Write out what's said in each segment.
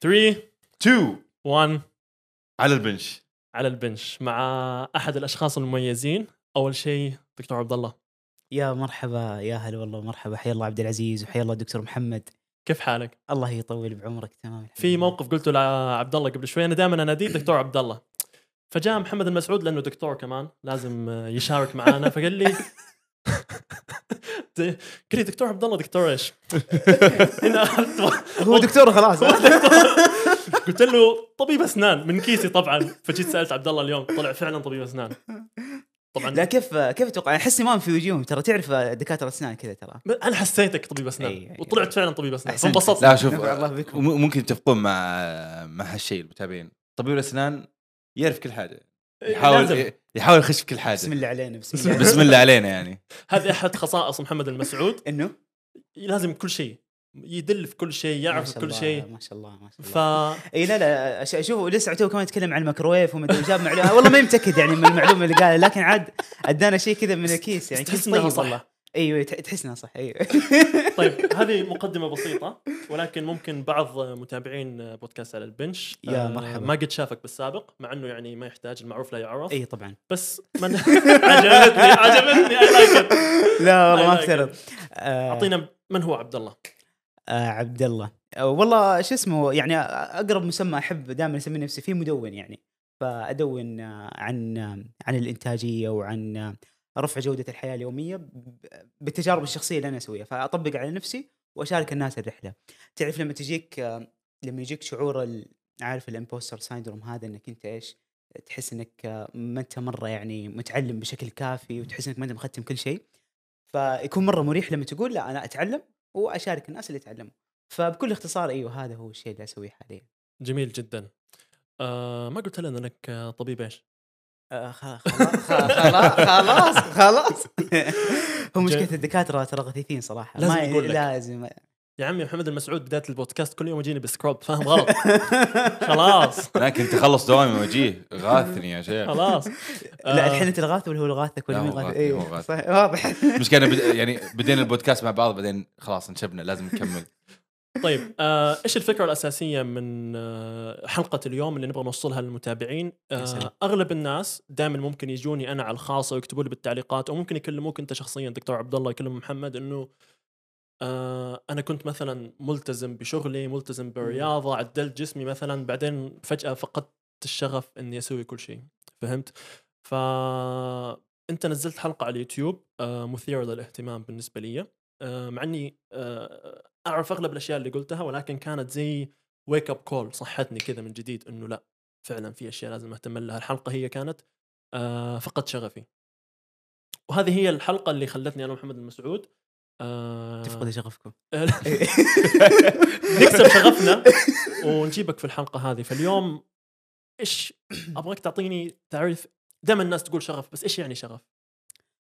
3 2 1 على البنش. على البنش مع أحد الأشخاص المميزين. أول شيء دكتور عبد الله. يا مرحبا يا هلا والله مرحبا. حيا الله عبد العزيز وحيا الله دكتور محمد. كيف حالك؟ الله يطول بعمرك تمام. الحمد في. موقف قلته لعبد الله قبل شوي. أنا دائما اناديه دكتور عبد الله. فجاء محمد المسعود لأنه دكتور كمان لازم يشارك معنا فقال لي قال لي دكتور عبد الله دكتور إيش؟ هو دكتور خلاص. قلت له طبيب أسنان. من كيسي طبعا. فجيت سألت عبد الله اليوم طلع فعلا طبيب أسنان. طبعا. لا كيف كيف أتوقع أحس ما في وجوههم ترى تعرف دكاترة أسنان كذا ترى. أنا حسيتك طبيب أسنان. أي- أي. وطلعت فعلا طبيب أسنان. أحسنت. فانبسطت لا شوف الله بكم. ممكن يتفقون مع مع هالشيء المتابعين. طبيب الأسنان يعرف كل حاجة. يحاول لازم. يحاول يخش في كل حاجة. بسم الله علينا بسم الله. بسم الله علينا يعني. هذه أحد خصائص محمد المسعود. إنه؟ لازم كل شيء. يدل في كل شيء ما يعرف شاء كل شيء. ما شاء الله ما شاء ف الله إي لا لا اشوفه لسه عتوه كمان يتكلم عن الميكروويف ومدري جاب معلومه والله ما متاكد يعني من المعلومة اللي قالها لكن عاد أدانا شيء كذا من الكيس يعني تحس كيس طيب صح. والله أيوه تح- تحس إنها صح أيوه. طيب هذه مقدمة بسيطة ولكن ممكن بعض متابعين بودكاست على البنش يا آه، مرحبا. ما قد شافك بالسابق مع إنه يعني ما يحتاج المعروف لا يعرف. اي طبعا. بس من عجبتني عجبتني اي لايك لا والله ما افترض آه، أعطينا من هو عبد الله؟ آه عبد الله. آه والله شو اسمه يعني أقرب مسمى أحب دائما اسمي نفسي فيه مدون يعني. فأدون عن عن الإنتاجية وعن رفع جودة الحياة اليومية بالتجارب الشخصية اللي أنا أسويها. فأطبق على نفسي وأشارك الناس الرحلة. تعرف لما تجيك لما يجيك شعور عارف ال impostor syndrome هذا إنك أنت إيش؟ تحس إنك ما أنت مرة يعني متعلم بشكل كافي وتحس إنك ما أنت مختم كل شيء. فيكون مرة مريح لما تقول لا أنا أتعلم وأشارك الناس اللي يتعلموا. فبكل اختصار أيوه هذا هو الشيء اللي أسويه حاليا. جميل جدا. آه ما قلت لنا إنك طبيب إيش؟ آه خلاص خلاص خلاص خلاص. هو مشكلة الدكاترة ترى غثيثين صراحة. لازم ما يقول لك. لازم. يا عمي محمد المسعود بداية البودكاست كل يوم يجيني بسكروب فاهم غلط؟ خلاص. لكن تخلص دوامي وجيه غاثني يا شيخ. خلاص. لا آه، الحين أنت الغاث ولا هو الغاثك ولا مين هو غاث أيوه. صح واضح. مش كان بد... يعني بدينا البودكاست مع بعض بعدين خلاص انشبنا لازم نكمل. طيب آه، إيش الفكرة الأساسية من آه، حلقة اليوم اللي نبغى نوصلها للمتابعين. آه، أغلب الناس دائما ممكن يجوني أنا على الخاصة ويكتبوا لي بالتعليقات أو ممكن يكلموك أنت شخصيا دكتور عبد الله يكلم محمد إنه آه، أنا كنت مثلا ملتزم بشغلي ملتزم بالرياضة عدلت جسمي مثلا بعدين فجأة فقدت الشغف إني أسوي كل شيء. فهمت؟ ف أنت نزلت حلقة على اليوتيوب آه، مثيرة للاهتمام بالنسبة لي. مع إني آه، أعرف أغلب الأشياء اللي قلتها ولكن كانت زي wake up call صحتني كذا من جديد إنه لأ فعلا في أشياء لازم أهتم لها. الحلقة هي كانت آه، فقدت شغفي. وهذه هي الحلقة اللي خلتني أنا ومحمد المسعود آه، تفقد شغفكم؟ نكسب شغفنا ونجيبك في الحلقة هذه. فاليوم إيش أبغاك تعطيني تعريف دائما الناس تقول شغف بس إيش يعني شغف؟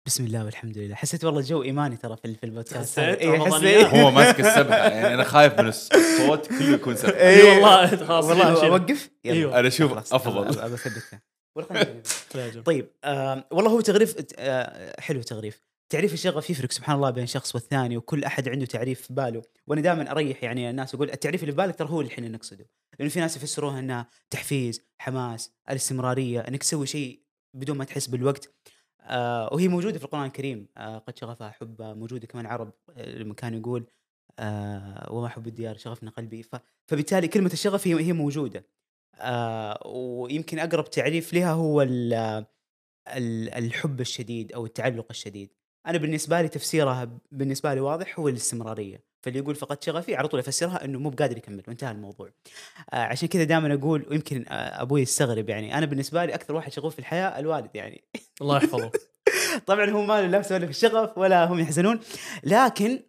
بسم الله والحمد لله. حسيت والله جو إيماني ترى في في البودكاست حسيت؟ إيه،؟ حسيت. هو ماسك السبحه يعني أنا خايف من الص- الصوت كله يكون سبحه اي والله خلاص والله اوقف يلا. أيوه. أنا أشوف أفضل. اثبتها. طيب آه والله هو تغريف آه حلو تغريف. تعريف الشغف يفرق سبحان الله بين شخص والثاني وكل أحد عنده تعريف في باله. وأنا دائما أريح يعني الناس أقول التعريف اللي في بالك ترى هو اللي إحنا نقصده. لأنه في ناس يفسروها إنها تحفيز حماس الاستمرارية إنك تسوي شيء بدون ما تحس بالوقت. آه وهي موجودة في القرآن الكريم. آه قد شغفها حبا موجودة كمان عرب آه، لما كان يقول آه وما حب الديار شغفنا قلبي. ف فبالتالي كلمة الشغف هي هي موجودة. آه ويمكن أقرب تعريف لها هو ال- ال- الحب الشديد أو التعلق الشديد. أنا بالنسبة لي تفسيرها بالنسبة لي واضح هو الاستمرارية. فاللي يقول فقد شغفي على طول أفسرها إنه مو بقادر يكمل وانتهى الموضوع. آه عشان كذا دائما أقول ويمكن آه أبوي يستغرب يعني. أنا بالنسبة لي أكثر واحد شغوف في الحياة الوالد يعني. الله يحفظه. طبعا هو ما له لا سوالف الشغف ولا هم يحزنون. لكن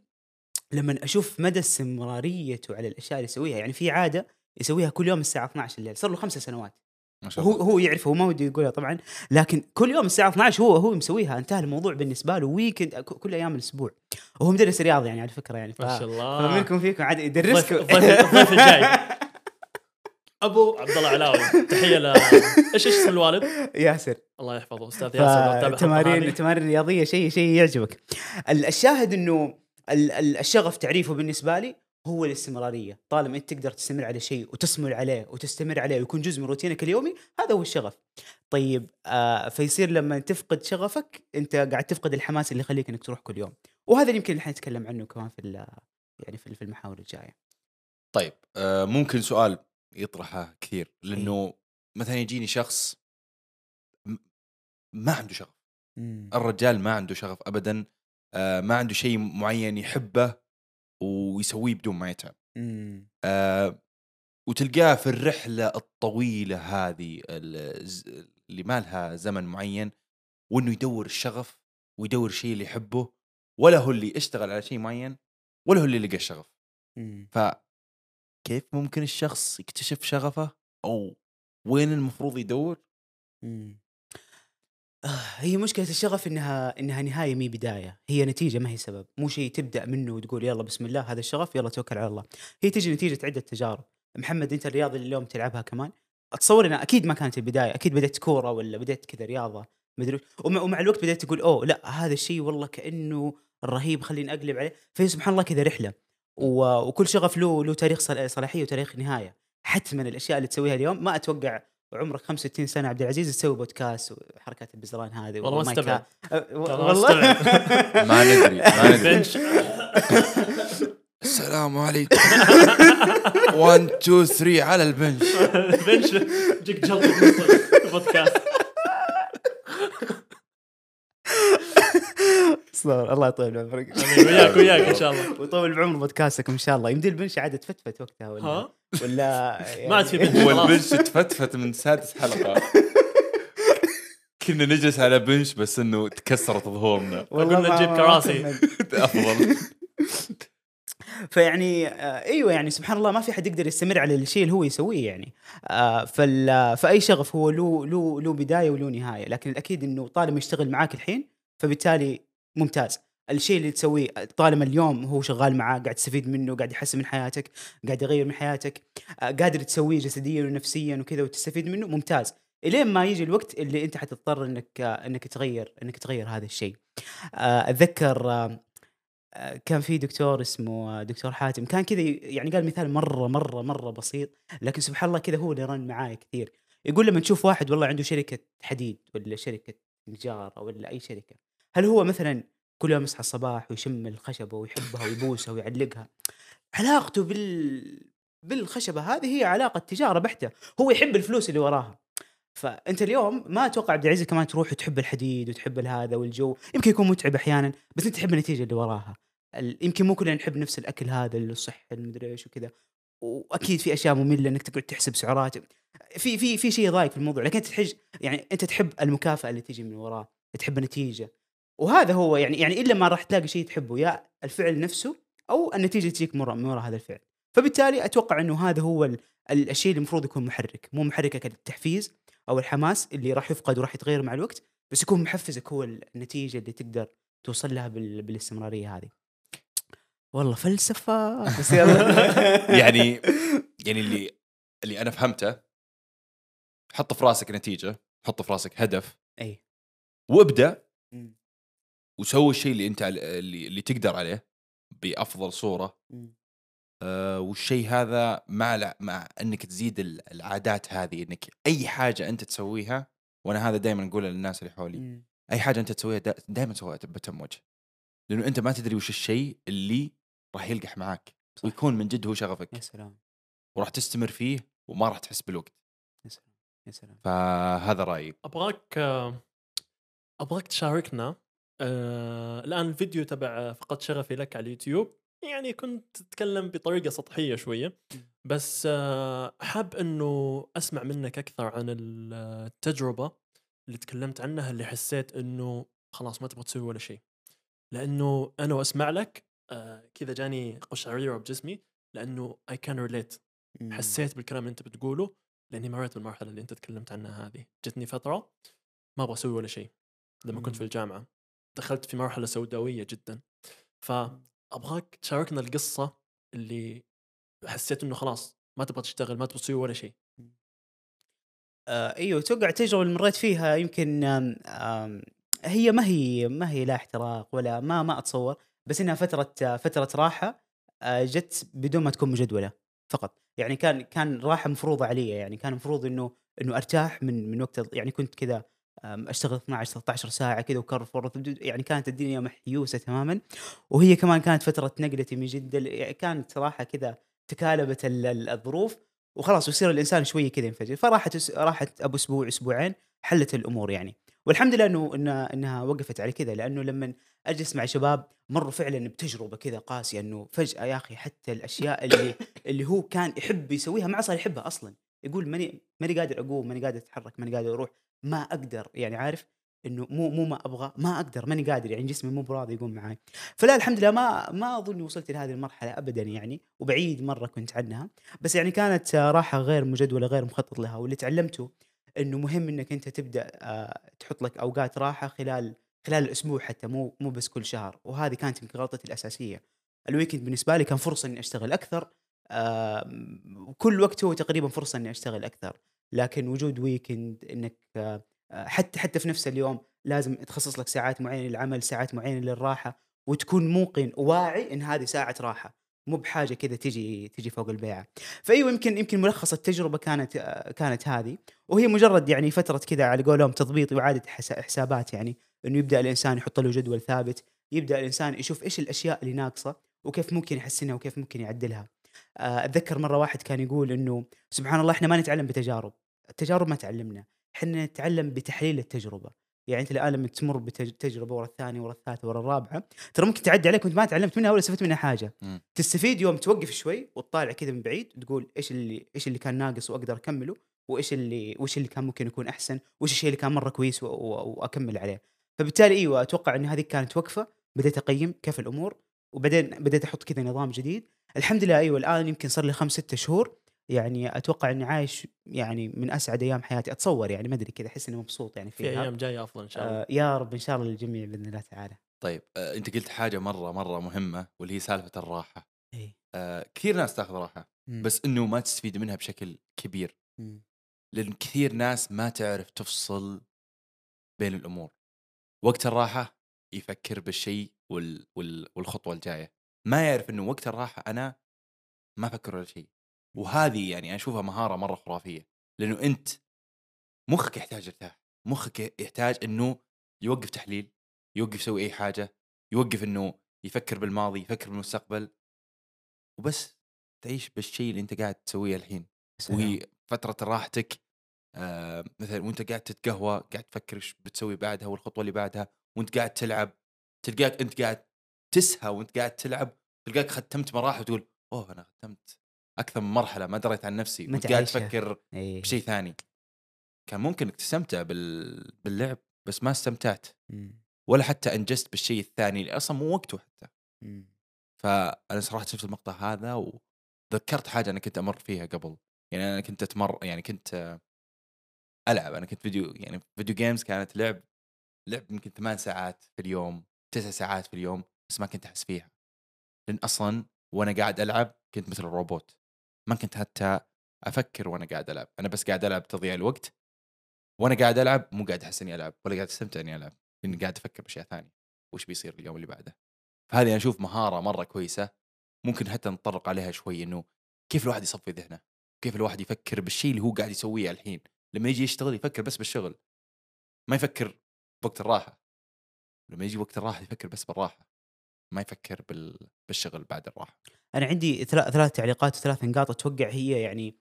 لما أشوف مدى استمراريته على الأشياء اللي يسويها يعني في عادة يسويها كل يوم الساعة 12 الليل صار له خمس سنوات. ما شاء هو الله. هو يعرف هو ما ودي يقولها طبعا لكن كل يوم الساعة 12 هو هو مسويها. انتهى الموضوع بالنسبة له ويكند كل أيام الأسبوع. وهو مدرس رياض يعني على فكرة يعني ف... ما شاء الله. فمنكم فيكم عاد يدرسكم. الضيف الجاي. أبو عبد الله علاوي تحية ل إيش إيش اسم الوالد؟ ياسر. الله يحفظه أستاذ ياسر. تمارين رياضية شيء شيء يعجبك. ال- الشاهد إنه ال- ال- الشغف تعريفه بالنسبة لي هو الاستمرارية. طالما أنت تقدر تستمر على شيء وتصمل عليه وتستمر عليه ويكون جزء من روتينك اليومي هذا هو الشغف. طيب آه فيصير لما تفقد شغفك أنت قاعد تفقد الحماس اللي يخليك إنك تروح كل يوم. وهذا اللي يمكن إحنا نتكلم عنه كمان في ال- يعني في في المحاور الجاية. طيب آه ممكن سؤال يطرحه كثير لأنه مثلا يجيني شخص ما عنده شغف. الرجال ما عنده شغف ابدا آه ما عنده شيء معين يحبه ويسويه بدون ما يتعب. مم. آه وتلقاه في الرحلة الطويلة هذه ال- اللي ما لها زمن معين وإنه يدور الشغف ويدور الشيء اللي يحبه ولا هو اللي اشتغل على شيء معين ولا هو اللي لقى الشغف. مم. فكيف ممكن الشخص يكتشف شغفه؟ أو وين المفروض يدور؟ مم. آه، هي مشكلة الشغف إنها إنها نهاية مي بداية، هي نتيجة ما هي سبب، مو شيء تبدأ منه وتقول يلا بسم الله هذا الشغف يلا توكل على الله، هي تجي نتيجة عدة تجارب، محمد أنت الرياضة اللي اليوم تلعبها كمان؟ أتصور إنها أكيد ما كانت البداية، أكيد بدأت كورة ولا بدأت كذا رياضة مدري. ومع, الوقت بدأت تقول أوه لا هذا الشيء والله كأنه رهيب خليني أقلب عليه، فهي سبحان الله كذا رحلة. وكل شغف له له تاريخ صل- صلاحية وتاريخ نهاية، حتما الأشياء اللي تسويها اليوم ما أتوقع عمرك 65 سنة عبد العزيز تسوي بودكاست وحركات البزران هذه والله ما. استبعد. أه، و- والله. ما ندري ما ندري. بنش السلام عليكم. 1 2 3 على البنش. بنش جيك جلطه بنص صار. الله يطول بعمرك. وياك وياك إن شاء الله. ويطول بعمر بودكاستكم إن شاء الله. يمدي البنش عاد تفتفت وقتها ولا ها؟ ولا يعني ما عاد في بنش هو. البنش تفتفت من سادس حلقة. كنا نجلس على بنش بس إنه تكسرت ظهورنا. قلنا نجيب كراسي. أفضل. فيعني آه، أيوه يعني سبحان الله ما في حد يقدر يستمر على الشيء اللي هو يسويه يعني. آه، فال فأي شغف هو له له له بداية وله نهاية. لكن الأكيد إنه طالما يشتغل معاك الحين فبالتالي ممتاز. الشيء اللي تسويه طالما اليوم هو شغال معاك قاعد تستفيد منه قاعد يحسن من حياتك قاعد يغير من حياتك آه، قادر تسويه جسديا ونفسيا وكذا وتستفيد منه ممتاز. إلين ما يجي الوقت اللي أنت حتضطر إنك آه، إنك تغير إنك تغير هذا الشيء. آه، أتذكر كان في دكتور اسمه دكتور حاتم. كان كذا يعني قال مثال مرة مرة مرة بسيط لكن سبحان الله كذا هو اللي رن معاي كثير. يقول لما تشوف واحد والله عنده شركة حديد ولا شركة نجارة ولا أي شركة هل هو مثلا كل يوم يصحى الصباح ويشم الخشبة ويحبها ويبوسها ويعلقها؟ علاقته بال بالخشبة هذه هي علاقة تجارة بحتة هو يحب الفلوس اللي وراها. فأنت اليوم ما أتوقع عبد العزيز كمان تروح وتحب الحديد وتحب هذا والجو يمكن يكون متعب أحيانا بس أنت تحب النتيجة اللي وراها. يمكن مو كلنا نحب نفس الأكل هذا الصحي المدري إيش وكذا وأكيد في أشياء مملة إنك تقعد تحسب سعرات. في في في شيء ضايق في الموضوع لكن أنت تحج يعني أنت تحب المكافأة اللي تيجي من وراه تحب النتيجة. وهذا هو يعني يعني إلا ما راح تلاقي شيء تحبه يا الفعل نفسه أو النتيجة تجيك من وراء من وراء هذا الفعل. فبالتالي أتوقع إنه هذا هو ال- ال- الشيء اللي المفروض يكون محرك. مو محركك التحفيز أو الحماس اللي راح يفقد وراح يتغير مع الوقت بس يكون محفزك هو النتيجة اللي تقدر توصل لها بال... بالاستمرارية هذه. والله فلسفة. بس يلا. يعني يعني اللي اللي أنا فهمته حط في راسك نتيجة حط في راسك هدف أي. وابدأ. وسوي الشيء اللي أنت اللي, اللي تقدر عليه بأفضل صورة. مم. أه والشيء هذا مع مع إنك تزيد ال- العادات هذه إنك أي حاجة أنت تسويها وأنا هذا دائما اقولها للناس اللي حولي مم. أي حاجة أنت تسويها دائما سويها بتم وجه لأنه أنت ما تدري وش الشيء اللي راح يلقح معاك صح. ويكون من جد هو شغفك. يا سلام. وراح تستمر فيه وما راح تحس بالوقت. يا سلام يا سلام. فهذا رأيي. أبغاك آه، أبغاك تشاركنا آه، الآن الفيديو تبع فقط شغفي لك على اليوتيوب. يعني كنت تتكلم بطريقة سطحية شوية. بس آه، حاب إنه أسمع منك أكثر عن التجربة اللي تكلمت عنها اللي حسيت إنه خلاص ما تبغى تسوي ولا شيء. لأنه أنا وأسمع لك آه، كذا جاني قشعريرة بجسمي لأنه اي كان ريليت. حسيت بالكلام اللي أنت بتقوله لأني مريت بالمرحلة اللي أنت تكلمت عنها هذه. جتني فترة ما أبغى أسوي ولا شيء لما كنت في. الجامعة. دخلت في مرحلة سوداوية جدا. فأبغاك تشاركنا القصة اللي حسيت إنه خلاص ما تبغى تشتغل ما تبغى تسوي ولا شيء. آه أيوه أتوقع التجربه اللي مريت فيها يمكن آم آم هي ما هي ما هي لا احتراق ولا ما ما أتصور بس إنها فترة فترة راحة آه، جت بدون ما تكون مجدولة فقط. يعني كان كان راحة مفروضة علي يعني كان المفروض إنه إنه أرتاح من من وقت يعني كنت كذا أشتغل 12 13 ساعة كذا وكرر يعني كانت الدنيا محيوسة تماما. وهي كمان كانت فترة نقلتي من جده يعني كانت صراحة كذا تكالبت ال- ال- الظروف. وخلاص يصير الإنسان شوية كذا ينفجر. فراحت راحت أبو أسبوع أسبوعين حلت الأمور يعني. والحمد لله إنه إنها إنها وقفت على كذا. لأنه لما أجلس مع شباب مروا فعلا بتجربة كذا قاسية إنه فجأة يا أخي حتى الأشياء اللي اللي هو كان يحب يسويها ما صار يحبها أصلا. يقول ماني ماني قادر أقوم ماني قادر أتحرك ماني قادر أروح. ما أقدر يعني عارف؟ إنه مو مو ما أبغى ما أقدر ماني قادر يعني جسمي مو براضي يقوم معي فلا الحمد لله ما ما أظن وصلت لهذه المرحلة ابدا يعني وبعيد مرة كنت عنها. بس يعني كانت راحة غير مجدولة غير مخطط لها واللي تعلمته إنه مهم إنك أنت تبدأ آه، تحط لك أوقات راحة خلال خلال الأسبوع حتى مو مو بس كل شهر. وهذه كانت يمكن غلطتي الأساسية. ال weekend بالنسبة لي كان فرصة إني أشتغل أكثر وكل وقت هو تقريبا فرصة إني أشتغل أكثر. لكن وجود weekend إنك آه، حتى حتى في نفس اليوم لازم تخصص لك ساعات معينة للعمل ساعات معينة للراحة وتكون موقن وواعي إن هذه ساعة راحة مو بحاجة كذا تجي تجي فوق البيعة. فإيوه يمكن يمكن ملخص التجربة كانت آه، كانت هذه. وهي مجرد يعني فترة كذا على قولهم تضبيط وإعادة حسا- حسابات يعني إنه يبدأ الإنسان يحط له جدول ثابت يبدأ الإنسان يشوف إيش الأشياء اللي ناقصة وكيف ممكن يحسنها وكيف ممكن يعدلها. أتذكر مرة واحد كان يقول إنه سبحان الله إحنا ما نتعلم بتجارب التجارب ما تعلمنا إحنا نتعلم بتحليل التجربة. يعني أنت الآن لما تمر بتجربه ورا الثانية ورا الثالثة ورا الرابعة ترى ممكن تعدي عليك وأنت ما تعلمت منها ولا استفدت منها حاجة. مم. تستفيد يوم توقف شوي وتطالع كذا من بعيد وتقول إيش اللي إيش اللي كان ناقص وأقدر أكمله وإيش اللي وإيش اللي كان ممكن يكون أحسن وإيش الشيء اللي كان مرة كويس وأكمل عليه. فبالتالي أيوه أتوقع إن هذه كانت وقفة بديت أقيم كيف الأمور. وبعدين بديت أحط كذا نظام جديد. الحمد لله أيوه الآن يمكن صار لي خمس ستة شهور. يعني أتوقع إني عايش يعني من أسعد أيام حياتي. أتصور يعني ما أدري كذا أحس إني مبسوط يعني في فيها. أيام جاية أفضل إن شاء الله. آه يا رب إن شاء الله للجميع بإذن الله تعالى. طيب آه، أنت قلت حاجة مرة مرة مهمة واللي هي سالفة الراحة. اي آه، كثير ناس تأخذ راحة بس إنه ما تستفيد منها بشكل كبير. مم. لأن كثير ناس ما تعرف تفصل بين الأمور. وقت الراحة يفكر بالشيء وال... وال... والخطوة الجاية. ما يعرف إنه وقت الراحة أنا ما أفكر ولا شيء. وهذه يعني أنا أشوفها مهارة مرة خرافية. لأنه أنت مخك يحتاج يرتاح مخك يحتاج إنه يوقف تحليل يوقف يسوي أي حاجة يوقف إنه يفكر بالماضي يفكر بالمستقبل. وبس تعيش بالشيء اللي أنت قاعد تسويه الحين. وهي فترة راحتك آه مثلا وأنت قاعد تتقهوى قاعد تفكر إيش بتسوي بعدها والخطوة اللي بعدها. وانت قاعد تلعب تلقاك انت قاعد تسهى وانت قاعد تلعب تلقاك ختمت مراحل وتقول أوه أنا ختمت أكثر من مرحلة ما دريت عن نفسي. وانت قاعد. تفكر اي بشيء ثاني. كان ممكن إنك تستمتع بال... باللعب بس ما استمتعت. مم. ولا حتى إنجزت بالشيء الثاني اللي أصلا مو وقته حتى. مم. فأنا صراحة شفت المقطع هذا وذكرت حاجة أنا كنت أمر فيها قبل. يعني أنا كنت أتمر يعني كنت ألعب. أنا كنت فيديو يعني فيديو جيمز كانت لعب لعب يمكن ثمان ساعات في اليوم تسع ساعات في اليوم بس ما كنت أحس فيها. لأن أصلا وأنا قاعد ألعب كنت مثل الروبوت. ما كنت حتى أفكر وأنا قاعد ألعب. أنا بس قاعد ألعب تضييع الوقت. وأنا قاعد ألعب مو قاعد أحس إني ألعب ولا قاعد أستمتع إني ألعب. لأني قاعد أفكر بأشياء ثانية. وش بيصير اليوم اللي بعده؟ فهذه أنا أشوف مهارة مرة كويسة. ممكن حتى نتطرق عليها شوي إنه كيف الواحد يصفي ذهنه؟ كيف الواحد يفكر بالشيء اللي هو قاعد يسويه الحين؟ لما يجي يشتغل يفكر بس بالشغل. ما يفكر بوقت الراحة. لما يجي وقت الراحة يفكر بس بالراحة ما يفكر بال... بالشغل بعد الراحة. أنا عندي ثلاث تعليقات وثلاث نقاط أتوقع هي يعني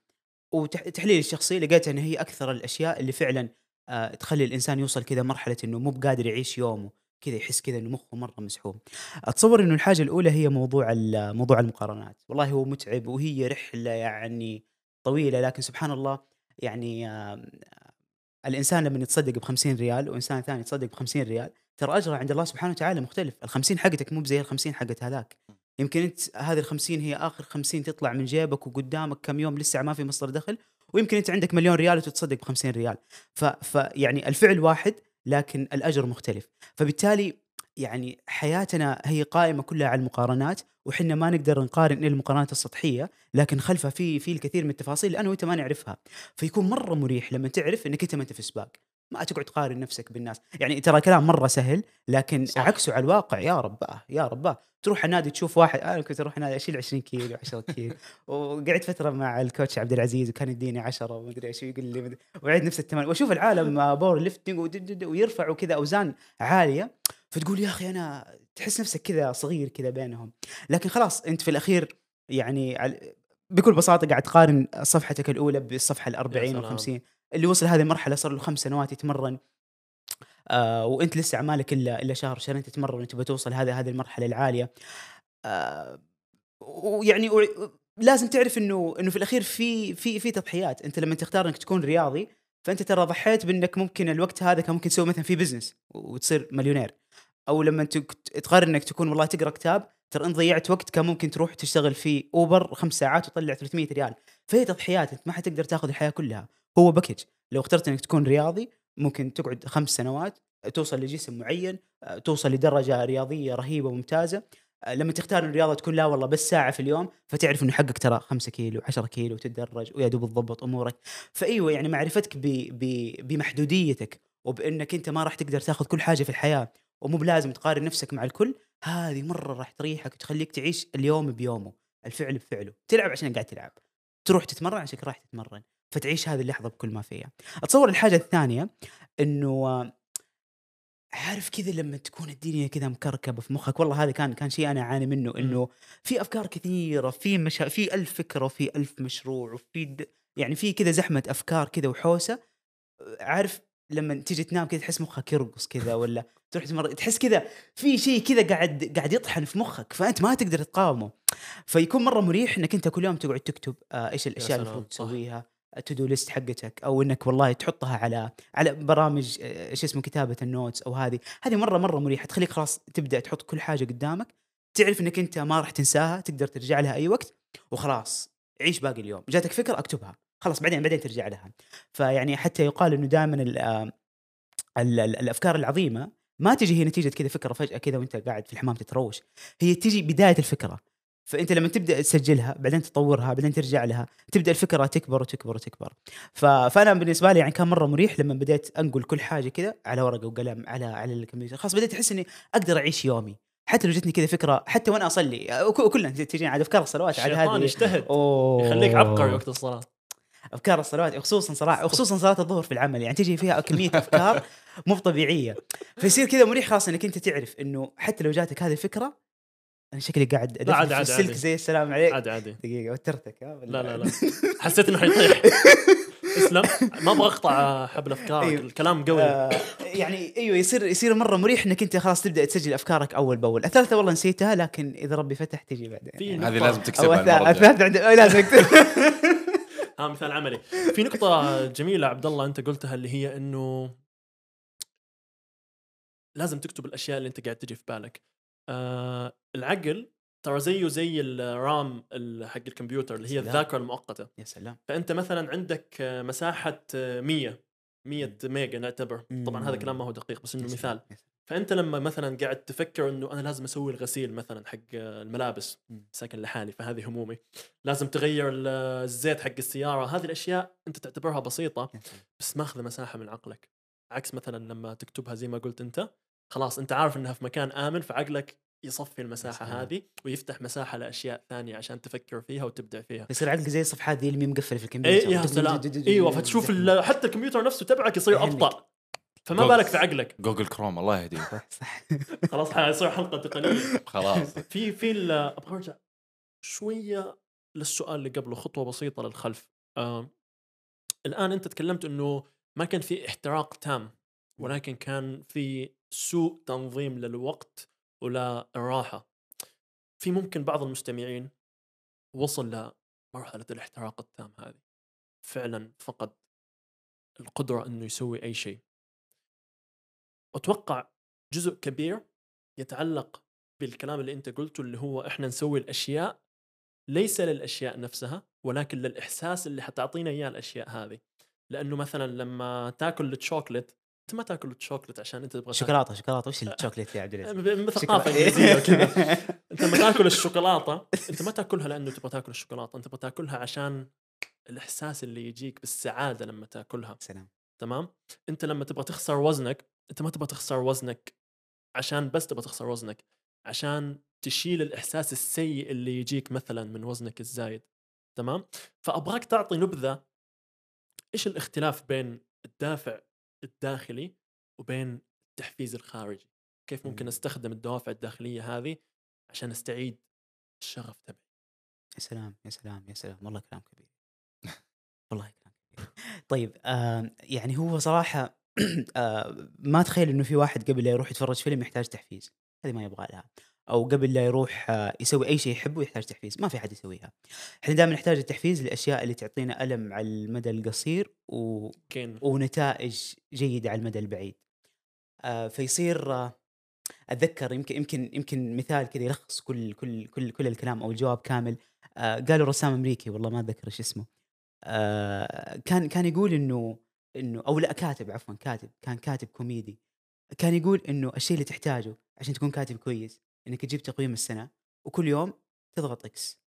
وتحليل الشخصي لقيت إن هي أكثر الأشياء اللي فعلا آه تخلي الإنسان يوصل كذا مرحلة إنه مو بقادر يعيش يومه كذا يحس كذا إنه مخه مرة مسحوم أتصور إنه الحاجة الأولى هي موضوع موضوع المقارنات. والله هو متعب وهي رحلة يعني طويلة لكن سبحان الله يعني الإنسان لما يتصدق ب 50 ريال وإنسان ثاني يتصدق ب 50 ريال ترى أجره عند الله سبحانه وتعالى مختلف. ال 50 حقتك مو بزي ال 50 حقت هذاك. يمكن أنت هذه ال 50 هي آخر 50 تطلع من جيبك وقدامك كم يوم لسه ما في مصدر دخل ويمكن أنت عندك مليون ريال وتتصدق ب 50 ريال. فيعني الفعل واحد لكن الأجر مختلف. فبالتالي يعني حياتنا هي قائمة كلها على المقارنات وحنا ما نقدر نقارن إلا المقارنات السطحية لكن خلفها في في الكثير من التفاصيل اللي أنا وأنت ما نعرفها. فيكون مرة مريح لما تعرف إنك أنت ما أنت في سباق. ما تقعد تقارن نفسك بالناس. يعني ترى كلام مرة سهل لكن صح. عكسه على الواقع يا رباه يا رباه تروح النادي تشوف واحد أنا كنت أروح النادي أشيل 20 كيلو 10 كيلو. وقعدت فترة مع ال coach عبد العزيز وكان يديني 10 ومدري إيش يقول لي مدري- وعيد نفس التمارين. وأشوف العالم powerlifting ويرفعوا كذا أوزان عالية. فتقول يا أخي أنا تحس نفسك كذا صغير كذا بينهم. لكن خلاص أنت في الأخير يعني بكل بساطة قاعد تقارن صفحتك الأولى بالصفحة ال 40 سلام. وال 50 اللي وصل هذه المرحلة صار له خمس سنوات يتمرن. آه وانت لسه عمالك الا إلا شهر شهرين تتمرن وتبغى توصل هذه هذه المرحلة العالية. آه ويعني لازم تعرف انه إنه في الأخير في في في تضحيات. أنت لما تختار إنك تكون رياضي فأنت ترى ضحيت بإنك ممكن الوقت هذا كان ممكن تسوي مثلا في business وتصير مليونير. أو لما تقرر إنك تكون والله تقرأ كتاب ترى انت ضيعت وقت كان ممكن تروح تشتغل في أوبر خمس ساعات وتطلع 300 ريال. فهي تضحيات أنت ما حتقدر تاخذ الحياة كلها. هو package لو اخترت إنك تكون رياضي ممكن تقعد خمس سنوات توصل لجسم معين توصل لدرجة رياضية رهيبة ممتازه آه، لما تختار الرياضة تكون لا والله بس ساعة في اليوم فتعرف إنه حقك ترى 5 كيلو 10 كيلو وتتدرج ويا دوب تضبط أمورك. فأيوة يعني معرفتك ب ب بمحدوديتك وبإنك أنت ما راح تقدر تاخذ كل حاجة في الحياة ومو بلازم تقارن نفسك مع الكل. هذه مرة راح تريحك وتخليك تعيش اليوم بيومه الفعل بفعله. تلعب عشان قاعد تلعب. تروح تتمرن عشان راح تتمرن. فتعيش هذه اللحظة بكل ما فيها. أتصور الحاجة الثانية إنه عارف كذا لما تكون الدنيا كذا مكركبة في مخك؟ والله هذا كان كان شيء أنا أعاني منه إنه في أفكار كثيرة في مشا... في ألف فكرة وفي ألف مشروع وفي د... يعني في كذا زحمة أفكار كذا وحوسة. عارف لما تيجي تنام كذا تحس مخك يرقص كذا ولا تروح تمر تحس كذا في شيء كذا قاعد قاعد يطحن في مخك فأنت ما تقدر تقاومه. فيكون مرة مريح إنك أنت كل يوم تقعد تكتب آه إيش الأشياء اللي المفروض. تسويها to-do list حقتك أو إنك والله تحطها على على برامج آه، إيش اسمه كتابة ال notes أو هذه. هذه مرة مرة مريحة تخليك خلاص تبدأ تحط كل حاجة قدامك. تعرف إنك أنت ما راح تنساها تقدر ترجع لها أي وقت وخلاص عيش باقي اليوم. جاتك فكرة أكتبها. خلاص بعدين بعدين ترجع لها. فيعني حتى يقال إنه دائما آه، ال- ال- الأفكار العظيمة ما تجي هي نتيجة كذا فكرة فجاه كذا وانت قاعد في الحمام تتروش. هي تجي بداية الفكرة. فأنت لما تبدأ تسجلها بعدين تطورها بعدين ترجع لها تبدأ الفكرة تكبر وتكبر وتكبر. ف... فأنا بالنسبة لي يعني كان مرة مريح لما بديت أنقل كل حاجة كذا على ورقة وقلم على على الكمبيوتر. خلاص بديت أحس إني أقدر أعيش يومي. حتى لو جتني كذا فكرة حتى وأنا أصلي وك- كلنا تجينا عاد أفكار الصلوات عاد الشيطان هذه. يجتهد. أوه. يخليك عبقري وقت الصلاة. أفكار الصلوات خصوصا صراحة وخصوصا صلاة الظهر في العمل يعني تجي فيها كمية أفكار مو طبيعية. فيصير كذا مريح خلاص إنك أنت تعرف إنه حتى لو جاتك هذه الفكرة أنا شكلي قاعد لا، عادي، عادي، السلك عادي. زي السلام عليك. عادي عادي. دقيقة وترتك لا لا لا. حسيت إنه حيطيح. اسلم. ما أبغى أقطع حبل أفكارك أيوه. الكلام قوي. آه يعني أيوه يصير يصير مرة مريح إنك أنت خلاص تبدأ تسجل أفكارك أول بأول، الثالثة والله نسيتها لكن إذا ربي فتح تجي بعدين. يعني. هذه لازم الجاية. الثالثة عند لازم أكتب. ها مثال عملي في نقطة جميلة عبد الله أنت قلتها اللي هي إنه لازم تكتب الأشياء اللي أنت قاعد تجي في بالك آه العقل ترى زيه زي الرام ال- حق الكمبيوتر اللي هي سلام. الذاكرة المؤقتة يا سلام فأنت مثلا عندك مساحة آه، 100 100 ميجا نعتبر طبعا هذا كلام ما هو دقيق بس سلام. مثال. فأنت لما مثلا قاعد تفكر إنه أنا لازم أسوي الغسيل مثلا حق الملابس. ساكن لحالي فهذه همومي لازم تغير ال- الزيت حق السيارة هذه الأشياء أنت تعتبرها بسيطة. بس ماخذه مساحة من عقلك عكس مثلا لما تكتبها زي ما قلت أنت خلاص أنت عارف إنها في مكان آمن فعقلك يصفي المساحة سلام. هذه ويفتح مساحة لأشياء ثانية عشان تفكر فيها وتبدع فيها يصير عقلك زي الصفحات دي اللي مقفلة في الكمبيوتر اي يا سلام إيوه فتشوف حتى الكمبيوتر نفسه تبعك يصير. أبطأ فما جوجل. بالك في عقلك. جوجل كروم الله يهديه صح. خلاص حيصير حلقة تقنية. خلاص. في في أبغى أرجع شوية للسؤال اللي قبله خطوة بسيطة للخلف. آه الآن أنت تكلمت إنه ما كان في احتراق تام ولكن كان في سوء تنظيم للوقت وللراحه في ممكن بعض المستمعين وصل لمرحلة الاحتراق التام هذه. فعلا فقد القدرة إنه يسوي أي شيء. أتوقع جزء كبير يتعلق بالكلام اللي أنت قلته اللي هو إحنا نسوي الأشياء ليس للأشياء نفسها ولكن للإحساس اللي حتعطينا إياه الأشياء هذه. لأنه مثلا لما تأكل الشوكليت أنت ما تأكل الشوكليت عشان أنت تبغى شوكولاتة شوكولاتة وش الشوكليت يا عبد العزيز؟ شوكولا- إنجليزية وكذا. أنت لما تأكل الشوكولاتة أنت ما تأكلها لأنه تبغى تأكل الشوكولاتة أنت تبغى تأكلها عشان الإحساس اللي يجيك بالسعادة لما تأكلها. سلام. تمام؟ أنت لما تبغى تخسر وزنك أنت ما تبغى تخسر وزنك عشان بس تبغى تخسر وزنك عشان تشيل الإحساس السيء اللي يجيك مثلا من وزنك الزايد تمام؟ فأبغاك تعطي نبذة إيش الاختلاف بين الدافع الداخلي وبين التحفيز الخارجي؟ كيف ممكن مم. أستخدم الدوافع الداخلية هذه عشان أستعيد الشغف تبعي؟ يا سلام يا سلام يا سلام والله كلام كبير. والله كلام كبير. طيب آه يعني هو صراحة ما تخيل إنه في واحد قبل لا يروح يتفرج فيلم يحتاج تحفيز. هذه ما يبغى لها. أو قبل لا يروح آه يسوي أي شيء يحبه يحتاج تحفيز. ما في حد يسويها. إحنا دائما نحتاج التحفيز للاشياء اللي تعطينا ألم على المدى القصير و... كين ونتائج جيدة على المدى البعيد. آه فيصير آه أتذكر يمكن يمكن يمكن مثال كذا يلخص كل كل كل كل الكلام أو الجواب كامل. آه قالوا رسام أمريكي والله ما أتذكر إيش اسمه. آه كان كان يقول إنه إنه أو لا كاتب عفوا كاتب كان كاتب كوميدي. كان يقول إنه الشيء اللي تحتاجه عشان تكون كاتب كويس إنك تجيب تقويم السنة وكل يوم تضغط X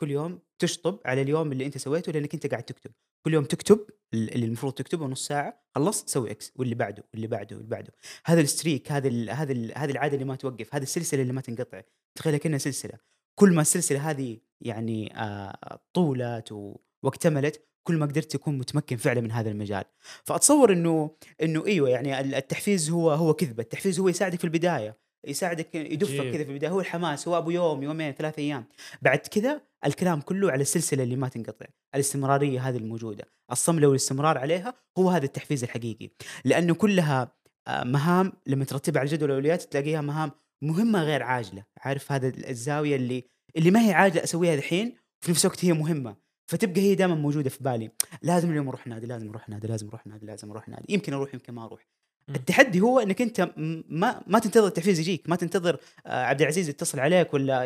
كل يوم تشطب على اليوم اللي أنت سويته لأنك أنت قاعد تكتب. كل يوم تكتب اللي المفروض تكتبه نص ساعة خلصت سوي X واللي بعده واللي بعده واللي بعده. هذا ال streak هذا ال هذا هذه العادة اللي ما توقف هذه السلسلة اللي ما تنقطع. تخيلها كأنها سلسلة. كل ما السلسلة هذه يعني آه طولت واكتملت كل ما قدرت تكون متمكن فعلا من هذا المجال. فأتصور إنه إنه إيوه يعني ال- التحفيز هو هو كذبة. التحفيز هو يساعدك في البداية. يساعدك يدفك. كذا في البداية. هو الحماس هو أبو يوم يومين ثلاث أيام. بعد كذا الكلام كله على السلسلة اللي ما تنقطع. الاستمرارية هذه الموجودة. الصملة والاستمرار عليها هو هذا التحفيز الحقيقي. لأنه كلها آه، مهام لما ترتبها على جدول الأولويات تلاقيها مهام مهمة غير عاجلة. عارف هذا الزاوية اللي اللي ما هي عاجلة أسويها الحين وفي نفس الوقت هي مهمة. فتبقى هي دائما موجودة في بالي. لازم اليوم أروح نادي لازم أروح نادي لازم أروح نادي لازم أروح نادي. يمكن أروح يمكن ما أروح. التحدي هو إنك أنت ما ما تنتظر التحفيز يجيك. ما تنتظر آه، عبد العزيز يتصل عليك ولا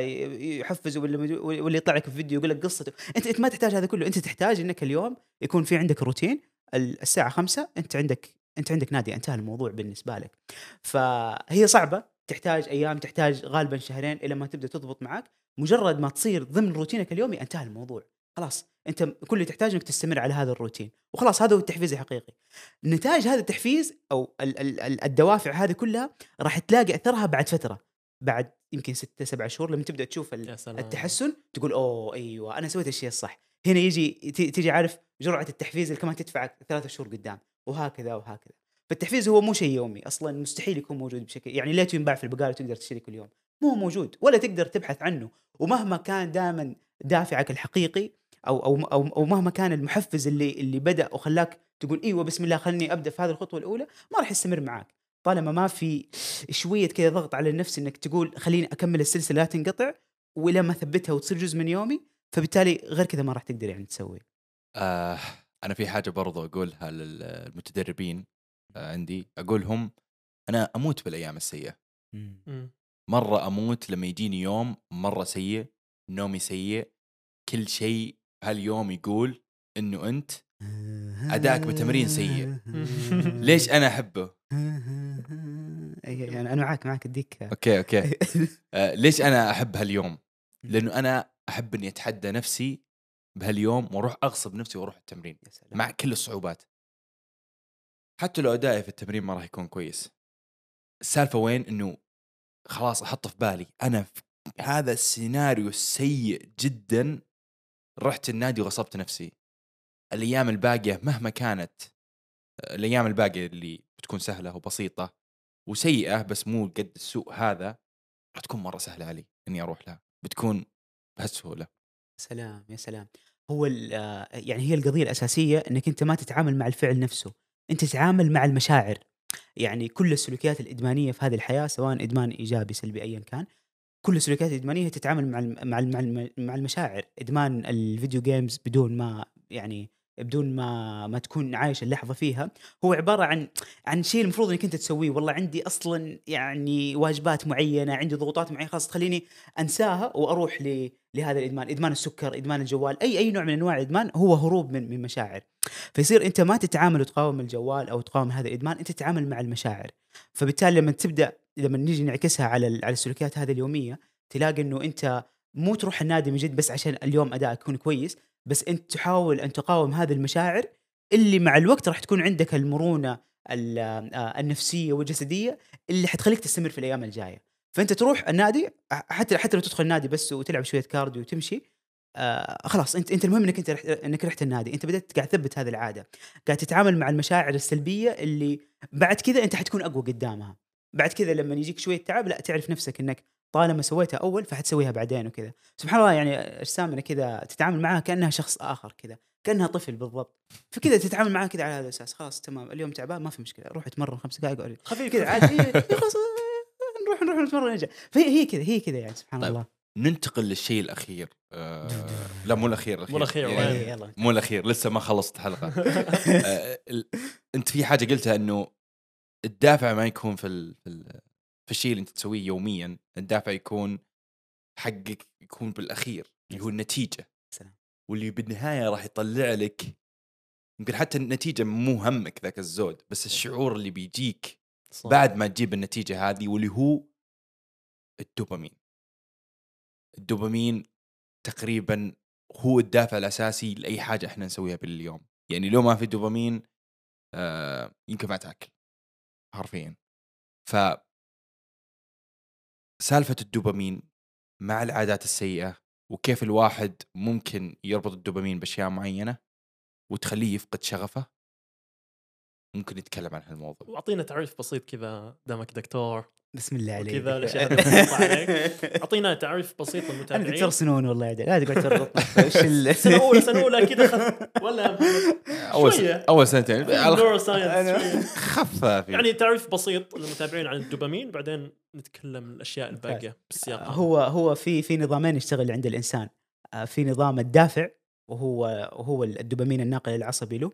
يحفز ولا ولا يطلع لك في فيديو يقول لك قصته. أنت أنت ما تحتاج هذا كله. أنت تحتاج إنك اليوم يكون في عندك روتين. ال- الساعة خمسة أنت عندك أنت عندك نادي. انتهى الموضوع بالنسبة لك. فهي صعبة. تحتاج أيام تحتاج غالبا شهرين إلى ما تبدأ تضبط معك مجرد ما تصير ضمن روتينك اليومي انتهى الموضوع. خلاص أنت كل اللي تحتاجه إنك تستمر على هذا الروتين. وخلاص هذا هو التحفيز الحقيقي. نتائج هذا التحفيز أو ال- ال- ال- الدوافع هذه كلها راح تلاقي أثرها بعد فترة. بعد يمكن ستة سبعة شهور لما تبدأ تشوف التحسن تقول أوه أيوه أنا سويت الشيء الصح. هنا يجي ت- تيجي عارف جرعة التحفيز اللي كمان تدفعك ثلاثة شهور قدام وهكذا وهكذا. فالتحفيز هو مو شيء يومي أصلا مستحيل يكون موجود بشكل يعني ليه ينباع في البقالة وتقدر تشتري كل يوم. مو موجود ولا تقدر تبحث عنه. ومهما كان دائما دافعك الحقيقي أو أو أو, أو مهما كان المحفز اللي اللي بدأ وخلاك تقول إيوه بسم الله خلني أبدأ في هذه الخطوة الأولى ما راح يستمر معك طالما ما في شوية كذا ضغط على النفس إنك تقول خليني أكمل السلسلة لا تنقطع والى ما أثبتها وتصير جزء من يومي فبالتالي غير كذا ما راح تقدر يعني تسوي. آه أنا في حاجة برضو أقولها للمتدربين آه عندي. أقولهم أنا أموت بالأيام السيئة. مرة أموت لما يجيني يوم مرة سيء نومي سيء كل شيء هاليوم يقول إنه أنت أداءك بالتمرين سيء. ليش أنا أحبه؟ أي يعني أنا معاك معاك اديك okay okay. آه ليش أنا أحب هاليوم؟ لأنه أنا أحب إني أتحدى نفسي بهاليوم وأروح أغصب نفسي وأروح التمرين يا سلام. مع كل الصعوبات. حتى لو أدائي في التمرين ما راح يكون كويس. السالفة وين؟ إنه خلاص أحط في بالي. أنا في هذا السيناريو السيء جدا رحت النادي وغصبت نفسي. الأيام الباقية مهما كانت الأيام الباقية اللي بتكون سهلة وبسيطة وسيئة بس مو قد السوء هذا راح تكون مرة سهلة علي إني أروح لها. بتكون بهالسهولة. سلام يا سلام. هو آه، يعني هي القضية الأساسية إنك أنت ما تتعامل مع الفعل نفسه. أنت تتعامل مع المشاعر. يعني كل السلوكيات الإدمانية في هذه الحياة سواء إدمان إيجابي سلبي ايا كان كل السلوكيات الإدمانية تتعامل مع مع مع المشاعر. إدمان الفيديو جيمز بدون ما يعني بدون ما ما تكون عايش اللحظة فيها هو عبارة عن عن شيء المفروض إنك أنت تسويه. والله عندي أصلا يعني واجبات معينة عندي ضغوطات معينة خلاص تخليني أنساها وأروح ل لهذا الإدمان. إدمان السكر إدمان الجوال أي أي نوع من أنواع الإدمان هو هروب من من مشاعر. فيصير أنت ما تتعامل وتقاوم الجوال أو تقاوم هذا الإدمان أنت تتعامل مع المشاعر. فبالتالي لما تبدأ لما نيجي نعكسها على على السلوكيات هذه اليومية تلاقي إنه أنت مو تروح النادي من جد بس عشان اليوم ادائك يكون كويس بس أنت تحاول أن تقاوم هذه المشاعر اللي مع الوقت راح تكون عندك المرونة ال- آه، النفسية والجسدية اللي حتخليك تستمر في الأيام الجاية. فأنت تروح النادي حتى حتى لو تدخل النادي بس وتلعب شوية كارديو وتمشي آه خلاص أنت أنت المهم إنك أنت رحت إنك رحت النادي. أنت بدأت قاعد تثبت هذه العادة. قاعد تتعامل مع المشاعر السلبية اللي بعد كذا أنت حتكون أقوى قدامها. بعد كذا لما يجيك شوية تعب لا تعرف نفسك إنك طالما سويتها أول فحتسويها بعدين وكذا. سبحان الله يعني أجسامنا كذا تتعامل معها كأنها شخص آخر كذا كأنها طفل بالضبط. فكذا تتعامل معها كذا على هذا الاساس خلاص تمام. اليوم تعبان ما في مشكلة. روح اتمرن خمس دقائق أقعد. خفيف كذا عادي. إيه، خلاص. نروح نروح نتمرن نرجع. فهي هي كذا هي كذا يعني. سبحان طيب. الله. ننتقل للشيء الأخير. آه لا مو الأخير الأخير. مو الأخير، يعني؟ إيه، مو الأخير لسه ما خلصت الحلقة. آه أنت في حاجة قلتها إنه الدافع ما يكون في ال في, ال في الشيء اللي أنت تسويه يوميا الدافع يكون حقك يكون بالأخير اللي هو النتيجه سلام. واللي بالنهاية راح يطلع لك يمكن حتى النتيجة مو همك ذاك الزود بس الشعور اللي بيجيك صح. بعد ما تجيب النتيجة هذه واللي هو الدوبامين. الدوبامين تقريبا هو الدافع الأساسي لأي حاجة إحنا نسويها باليوم. يعني لو ما في دوبامين آه يمكن ما تأكل. حرفيا. ف سالفة الدوبامين مع العادات السيئة وكيف الواحد ممكن يربط الدوبامين بأشياء معينة وتخليه يفقد شغفه؟ ممكن نتكلم عن هالموضوع. وأعطينا تعريف بسيط كذا دامك دكتور. بسم الله عليك. اللي بتطلع عليك. أعطينا تعريف بسيط أنا للمتابعين. دكتور سنون والله يا لا تقعد ال- سنة أولى سنة أولى كذا خف ولا أول شوية. س... أول سنتين. خفافي. يعني تعريف بسيط للمتابعين عن الدوبامين بعدين نتكلم الأشياء الباقية بالسياق. هذا. هو هو في في نظامين يشتغل عند الإنسان. آه، في نظام الدافع وهو وهو الدوبامين الناقل العصبي له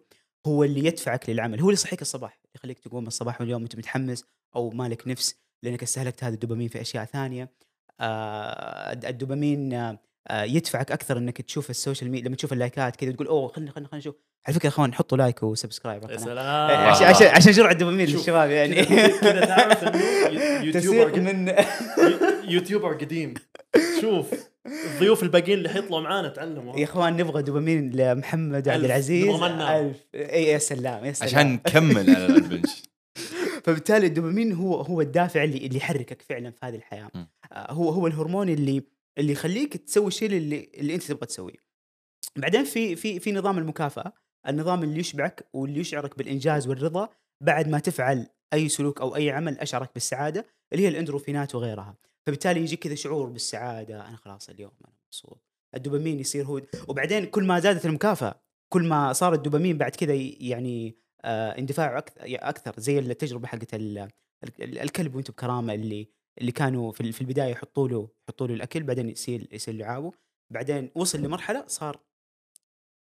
هو اللي يدفعك للعمل. هو اللي يصحيك الصباح يخليك تقوم الصباح واليوم وأنت متحمس أو مالك نفس. لأنك استهلكت هذا الدوبامين في أشياء ثانية. آه، الدوبامين آه، يدفعك أكثر إنك تشوف ال social media لما تشوف اللايكات كذا تقول أوه خلينا خلينا خلينا نشوف. على فكرة يا أخوان حطوا like و subscribe على يا. سلام. عشان عشان عشان جرعه دوبامين شوف، للشباب يعني. كذا- تعرف YouTuber من يو- YouTuber قديم. شوف الضيوف الباقيين اللي حيطلعوا معانا تعلموا. يا أخوان نبغى دوبامين لمحمد عبد. العزيز. نبغى منا. ألف. إي يا سلام يا سلام. عشان نكمل على البنش. فبالتالي الدوبامين هو هو الدافع اللي اللي يحركك فعلا في هذه الحياة. م. آه، هو هو الهرمون اللي اللي يخليك تسوي الشيء اللي اللي أنت تبغى تسويه. بعدين في في في نظام المكافأة. النظام اللي يشبعك واللي يشعرك بالإنجاز والرضا بعد ما تفعل أي سلوك أو أي عمل أشعرك بالسعادة اللي هي الأندروفينات وغيرها. فبالتالي يجيك كذا شعور بالسعادة. أنا خلاص اليوم أنا مبسوط. الدوبامين يصير هو وبعدين كل ما زادت المكافأة كل ما صار الدوبامين بعد كذا يعني آه اندفاعه أكثر, أكثر زي التجربة حقت ال- ال- الكلب وأنتم بكرامة اللي اللي كانوا في ال- في البداية يحطوا له يحطوا له الأكل بعدين يصير يصير لعابه بعدين وصل لمرحلة صار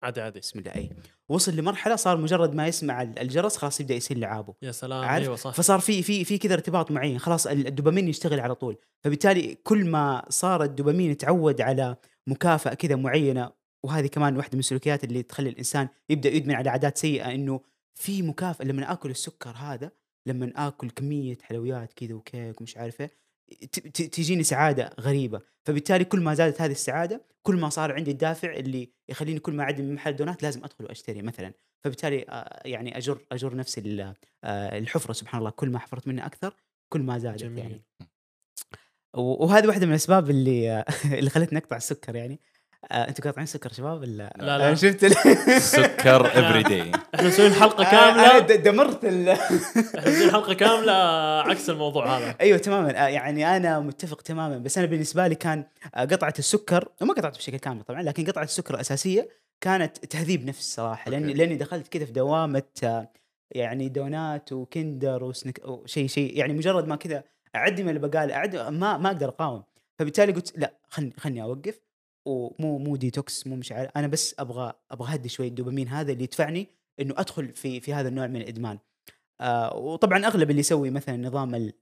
عادي عادي. بسم الله اي وصل لمرحلة صار مجرد ما يسمع ال- الجرس خلاص يبدأ يصير لعابه يا سلام عارف؟ أيوه صح. فصار في في في كذا ارتباط معين خلاص ال- الدوبامين يشتغل على طول. فبالتالي كل ما صار الدوبامين يتعود على مكافأة كذا معينة وهذه كمان واحدة من السلوكيات اللي تخلي الإنسان يبدأ يدمن على عادات سيئة إنه في مكافاه لما آكل السكر هذا لما آكل كمية حلويات كذا وكيك ومش عارف إيه تجيني سعادة غريبة. فبالتالي كل ما زادت هذه السعادة كل ما صار عندي الدافع اللي يخليني كل ما أعدي من محل دونات لازم أدخل وأشتري مثلا. فبالتالي آه، يعني أجر أجر نفسي آه، الحفرة سبحان الله. كل ما حفرت منها أكثر كل ما زادت جميل. يعني وهذه واحدة من الأسباب اللي اللي خلتني أقطع السكر يعني. آه، أنتوا قاطعين سكر شباب ولا؟ لا، لا. أنا شفت سكر everyday إحنا مسويين حلقة أنا كاملة. دمرت ال... إحنا مسويين حلقة كاملة عكس الموضوع هذا. أيوه تماما. آه، يعني أنا متفق تماما. بس أنا بالنسبة لي كان آه، قطعة السكر وما قطعته بشكل كامل طبعا لكن قطعة السكر الأساسية كانت تهذيب نفس صراحة لاني. لأني دخلت كذا في دوامة آه، يعني دونات وكندر وسنك شيء شيء يعني مجرد ما كذا أعدي من البقاله اعد ما ما أقدر أقاوم. فبالتالي قلت لا خلني خلني أوقف. ومو مو ديتوكس مو مش عارف. أنا بس أبغى أبغى أهدي شوية الدوبامين هذا اللي يدفعني إنه أدخل في في هذا النوع من الإدمان. آه وطبعا أغلب اللي يسوي مثلا نظام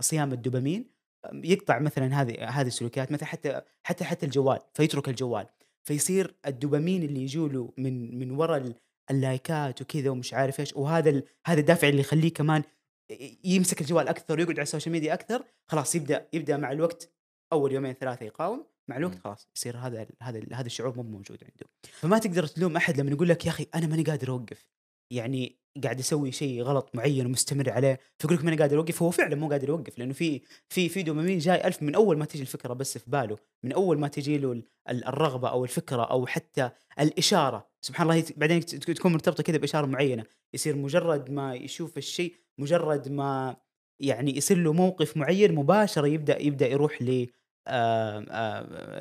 صيام الدوبامين يقطع مثلا هذه هذه السلوكيات مثلا حتى حتى حتى الجوال فيترك الجوال. فيصير الدوبامين اللي يجوا له من من وراء ال- اللايكات وكذا ومش عارف إيش وهذا هذا الدافع اللي يخليه كمان يمسك الجوال أكثر ويقعد على ال social media أكثر خلاص يبدأ يبدأ مع الوقت أول يومين ثلاثة يقاوم. مع الوقت. خلاص يصير هذا هذا هذا الشعور مو موجود عنده فما تقدر تلوم أحد لما يقول لك يا أخي أنا ماني قادر أوقف. يعني قاعد أسوي شيء غلط معين ومستمر عليه فيقول لك ماني قادر أوقف هو فعلا مو قادر يوقف لأنه في في في دوبامين جاي ألف من أول ما تجي الفكرة بس في باله من أول ما تجي له ال- ال- الرغبة أو الفكرة أو حتى الإشارة. سبحان الله بعدين تكون مرتبطة كذا بإشارة معينة. يصير مجرد ما يشوف الشيء مجرد ما يعني يصير له موقف معين مباشرة يبدأ يبدأ يروح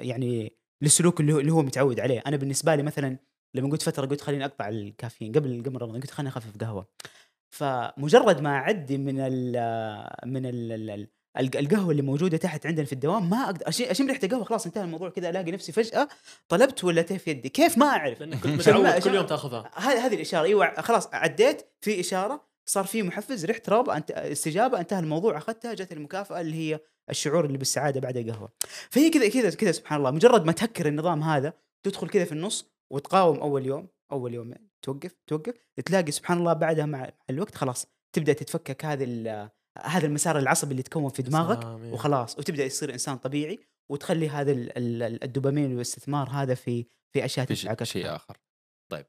يعني للسلوك اللي هو, اللي هو متعود عليه. أنا بالنسبة لي مثلا لما قلت فترة قلت خليني أقطع الكافيين قبل قبل رمضان قلت خليني أخفف قهوة. فمجرد ما أعدي من ال من ال ال ال- القهوة اللي موجودة تحت عندنا في الدوام ما أقدر أشم ريحة القهوة خلاص انتهى الموضوع كذا ألاقي نفسي فجأة طلبت ولا في يدي. كيف ما أعرف؟ لأنك كنت متعود كل يوم تأخذها. هذه هذه الإشارة. إيوه خلاص عديت في إشارة صار في محفز رحت رابع أنت استجابة انتهى الموضوع أخذتها جت المكافأة اللي هي الشعور اللي بالسعادة بعد القهوة فهي كذا كذا كذا سبحان الله مجرد ما تهكر النظام هذا تدخل كذا في النص وتقاوم أول يوم أول يومين توقف توقف تلاقي سبحان الله بعدها مع الوقت خلاص تبدأ تتفكك هذا ال- هذا المسار العصبي اللي تكون في دماغك. وخلاص وتبدأ تصير إنسان طبيعي وتخلي هذا ال- ال- الدوبامين والاستثمار هذا في في أشياء في شيء. آخر طيب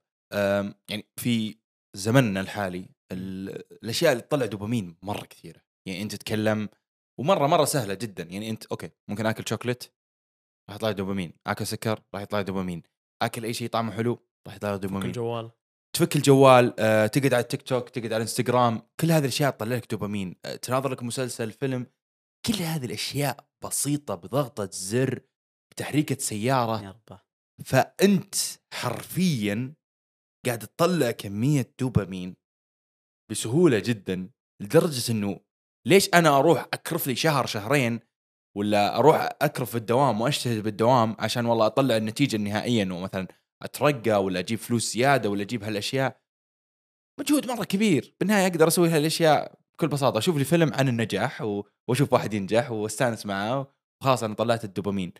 يعني في زمننا الحالي ال- الأشياء اللي تطلع دوبامين مرة كثيرة. يعني أنت تتكلم ومرة مرة سهلة جدا. يعني أنت okay ممكن آكل شوكليت راح يطلع دوبامين. آكل سكر راح يطلع دوبامين. آكل أي شيء طعمه حلو راح يطلع دوبامين. الجوال. تفك الجوال آه، تقعد على التيك توك تقعد على الانستغرام كل هذه الأشياء تطلع لك دوبامين. آه، تناظر لك مسلسل فيلم. كل هذه الأشياء بسيطة بضغطة زر بتحريكة سيارة. يا رب فأنت حرفيا قاعد تطلع كمية دوبامين بسهولة جدا لدرجة إنه ليش أنا أروح أكرف لي شهر شهرين ولا أروح أكرف في الدوام وأجتهد بالدوام عشان والله أطلع النتيجة النهائية إنه مثلا أترقى ولا أجيب فلوس زيادة ولا أجيب هالأشياء؟ مجهود مرة كبير. بالنهاية أقدر أسوي هالأشياء بكل بساطة. أشوف لي فيلم عن النجاح و- وأشوف واحد ينجح وأستأنس معاه وخلاص أنا طلعت الدوبامين.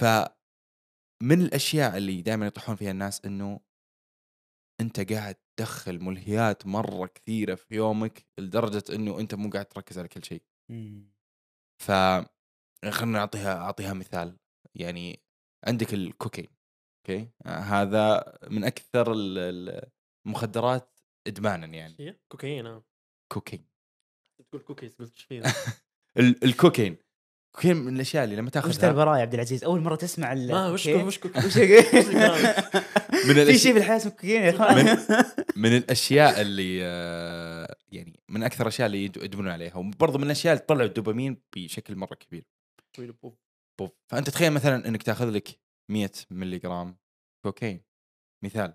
ف من الأشياء اللي دائما يطيحون فيها الناس إنه أنت قاعد تدخل ملهيات مرة كثيرة في يومك لدرجة إنه أنت مو قاعد تركز على كل شيء. مم. ف خلينا أعطيها أعطيها مثال. يعني عندك الكوكين okay؟ آه، هذا من أكثر ال- ال- المخدرات إدمانا يعني. كوكايين آه. كوكين. تقول كوكيز قلت إيش الكوكين. الكوكين من الأشياء اللي لما وش ذا تاخذها البراءة يا عبد العزيز؟ أول مرة تسمع ال ما وش؟ وش وش من في الاشياء شيء في الحياة اسمه كوكايين يا إخوان. من من الأشياء اللي آه، يعني من أكثر الاشياء اللي يد- يدمنون عليها. وبرضه من الأشياء اللي تطلع الدوبامين بشكل مرة كبير. فأنت تخيل مثلا إنك تاخذ لك 100 ملي جرام كوكايين مثال.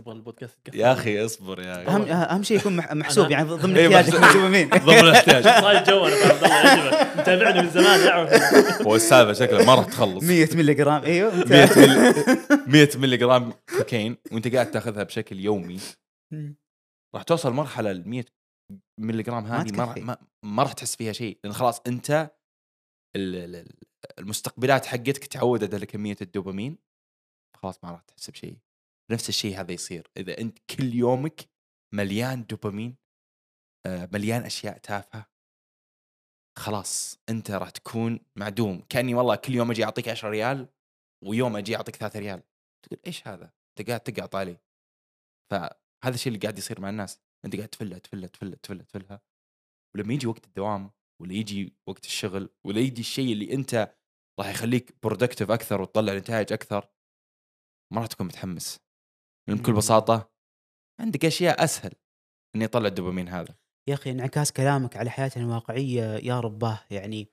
تبغى البودكاست يتقفل. يا أخي اصبر يا أخي. اهم شيء يكون مح- محسوب يعني ضمن إيه، احتياجك الدوبامين ضمن الاحتياج صايد جو أنا فاهم الله يعجبك. متابعني من زمان يعرف هو السالفة شكله ما راح تخلص. 100 ملي جرام أيوه 100 ملي 100 ملي جرام كوكايين وأنت قاعد تأخذها بشكل يومي. راح توصل مرحلة ال 100 ملي جرام هذه ما. ما, ما راح تحس فيها شيء لأن خلاص أنت ال- ال- ال- المستقبلات حقتك تعودت على كمية الدوبامين خلاص ما راح تحس بشيء. نفس الشيء هذا يصير. إذا أنت كل يومك مليان دوبامين آه، مليان أشياء تافهة خلاص أنت راح تكون معدوم. كأني والله كل يوم أجي أعطيك 10 ريال ويوم أجي أعطيك 3 ريال. تقول إيش هذا؟ أنت قاعد تقعط علي فهذا الشيء اللي قاعد يصير مع الناس. أنت قاعد تفلها تفلها تفلها تفلها تفلها. ولما يجي وقت الدوام ولا يجي وقت الشغل ولا يجي الشيء اللي أنت راح يخليك برودكتيف أكثر وتطلع نتائج أكثر ما راح تكون متحمس. بكل. بساطة عندك أشياء أسهل إني أطلع الدوبامين هذا يا أخي انعكاس كلامك على حياتنا الواقعية يا رباه يعني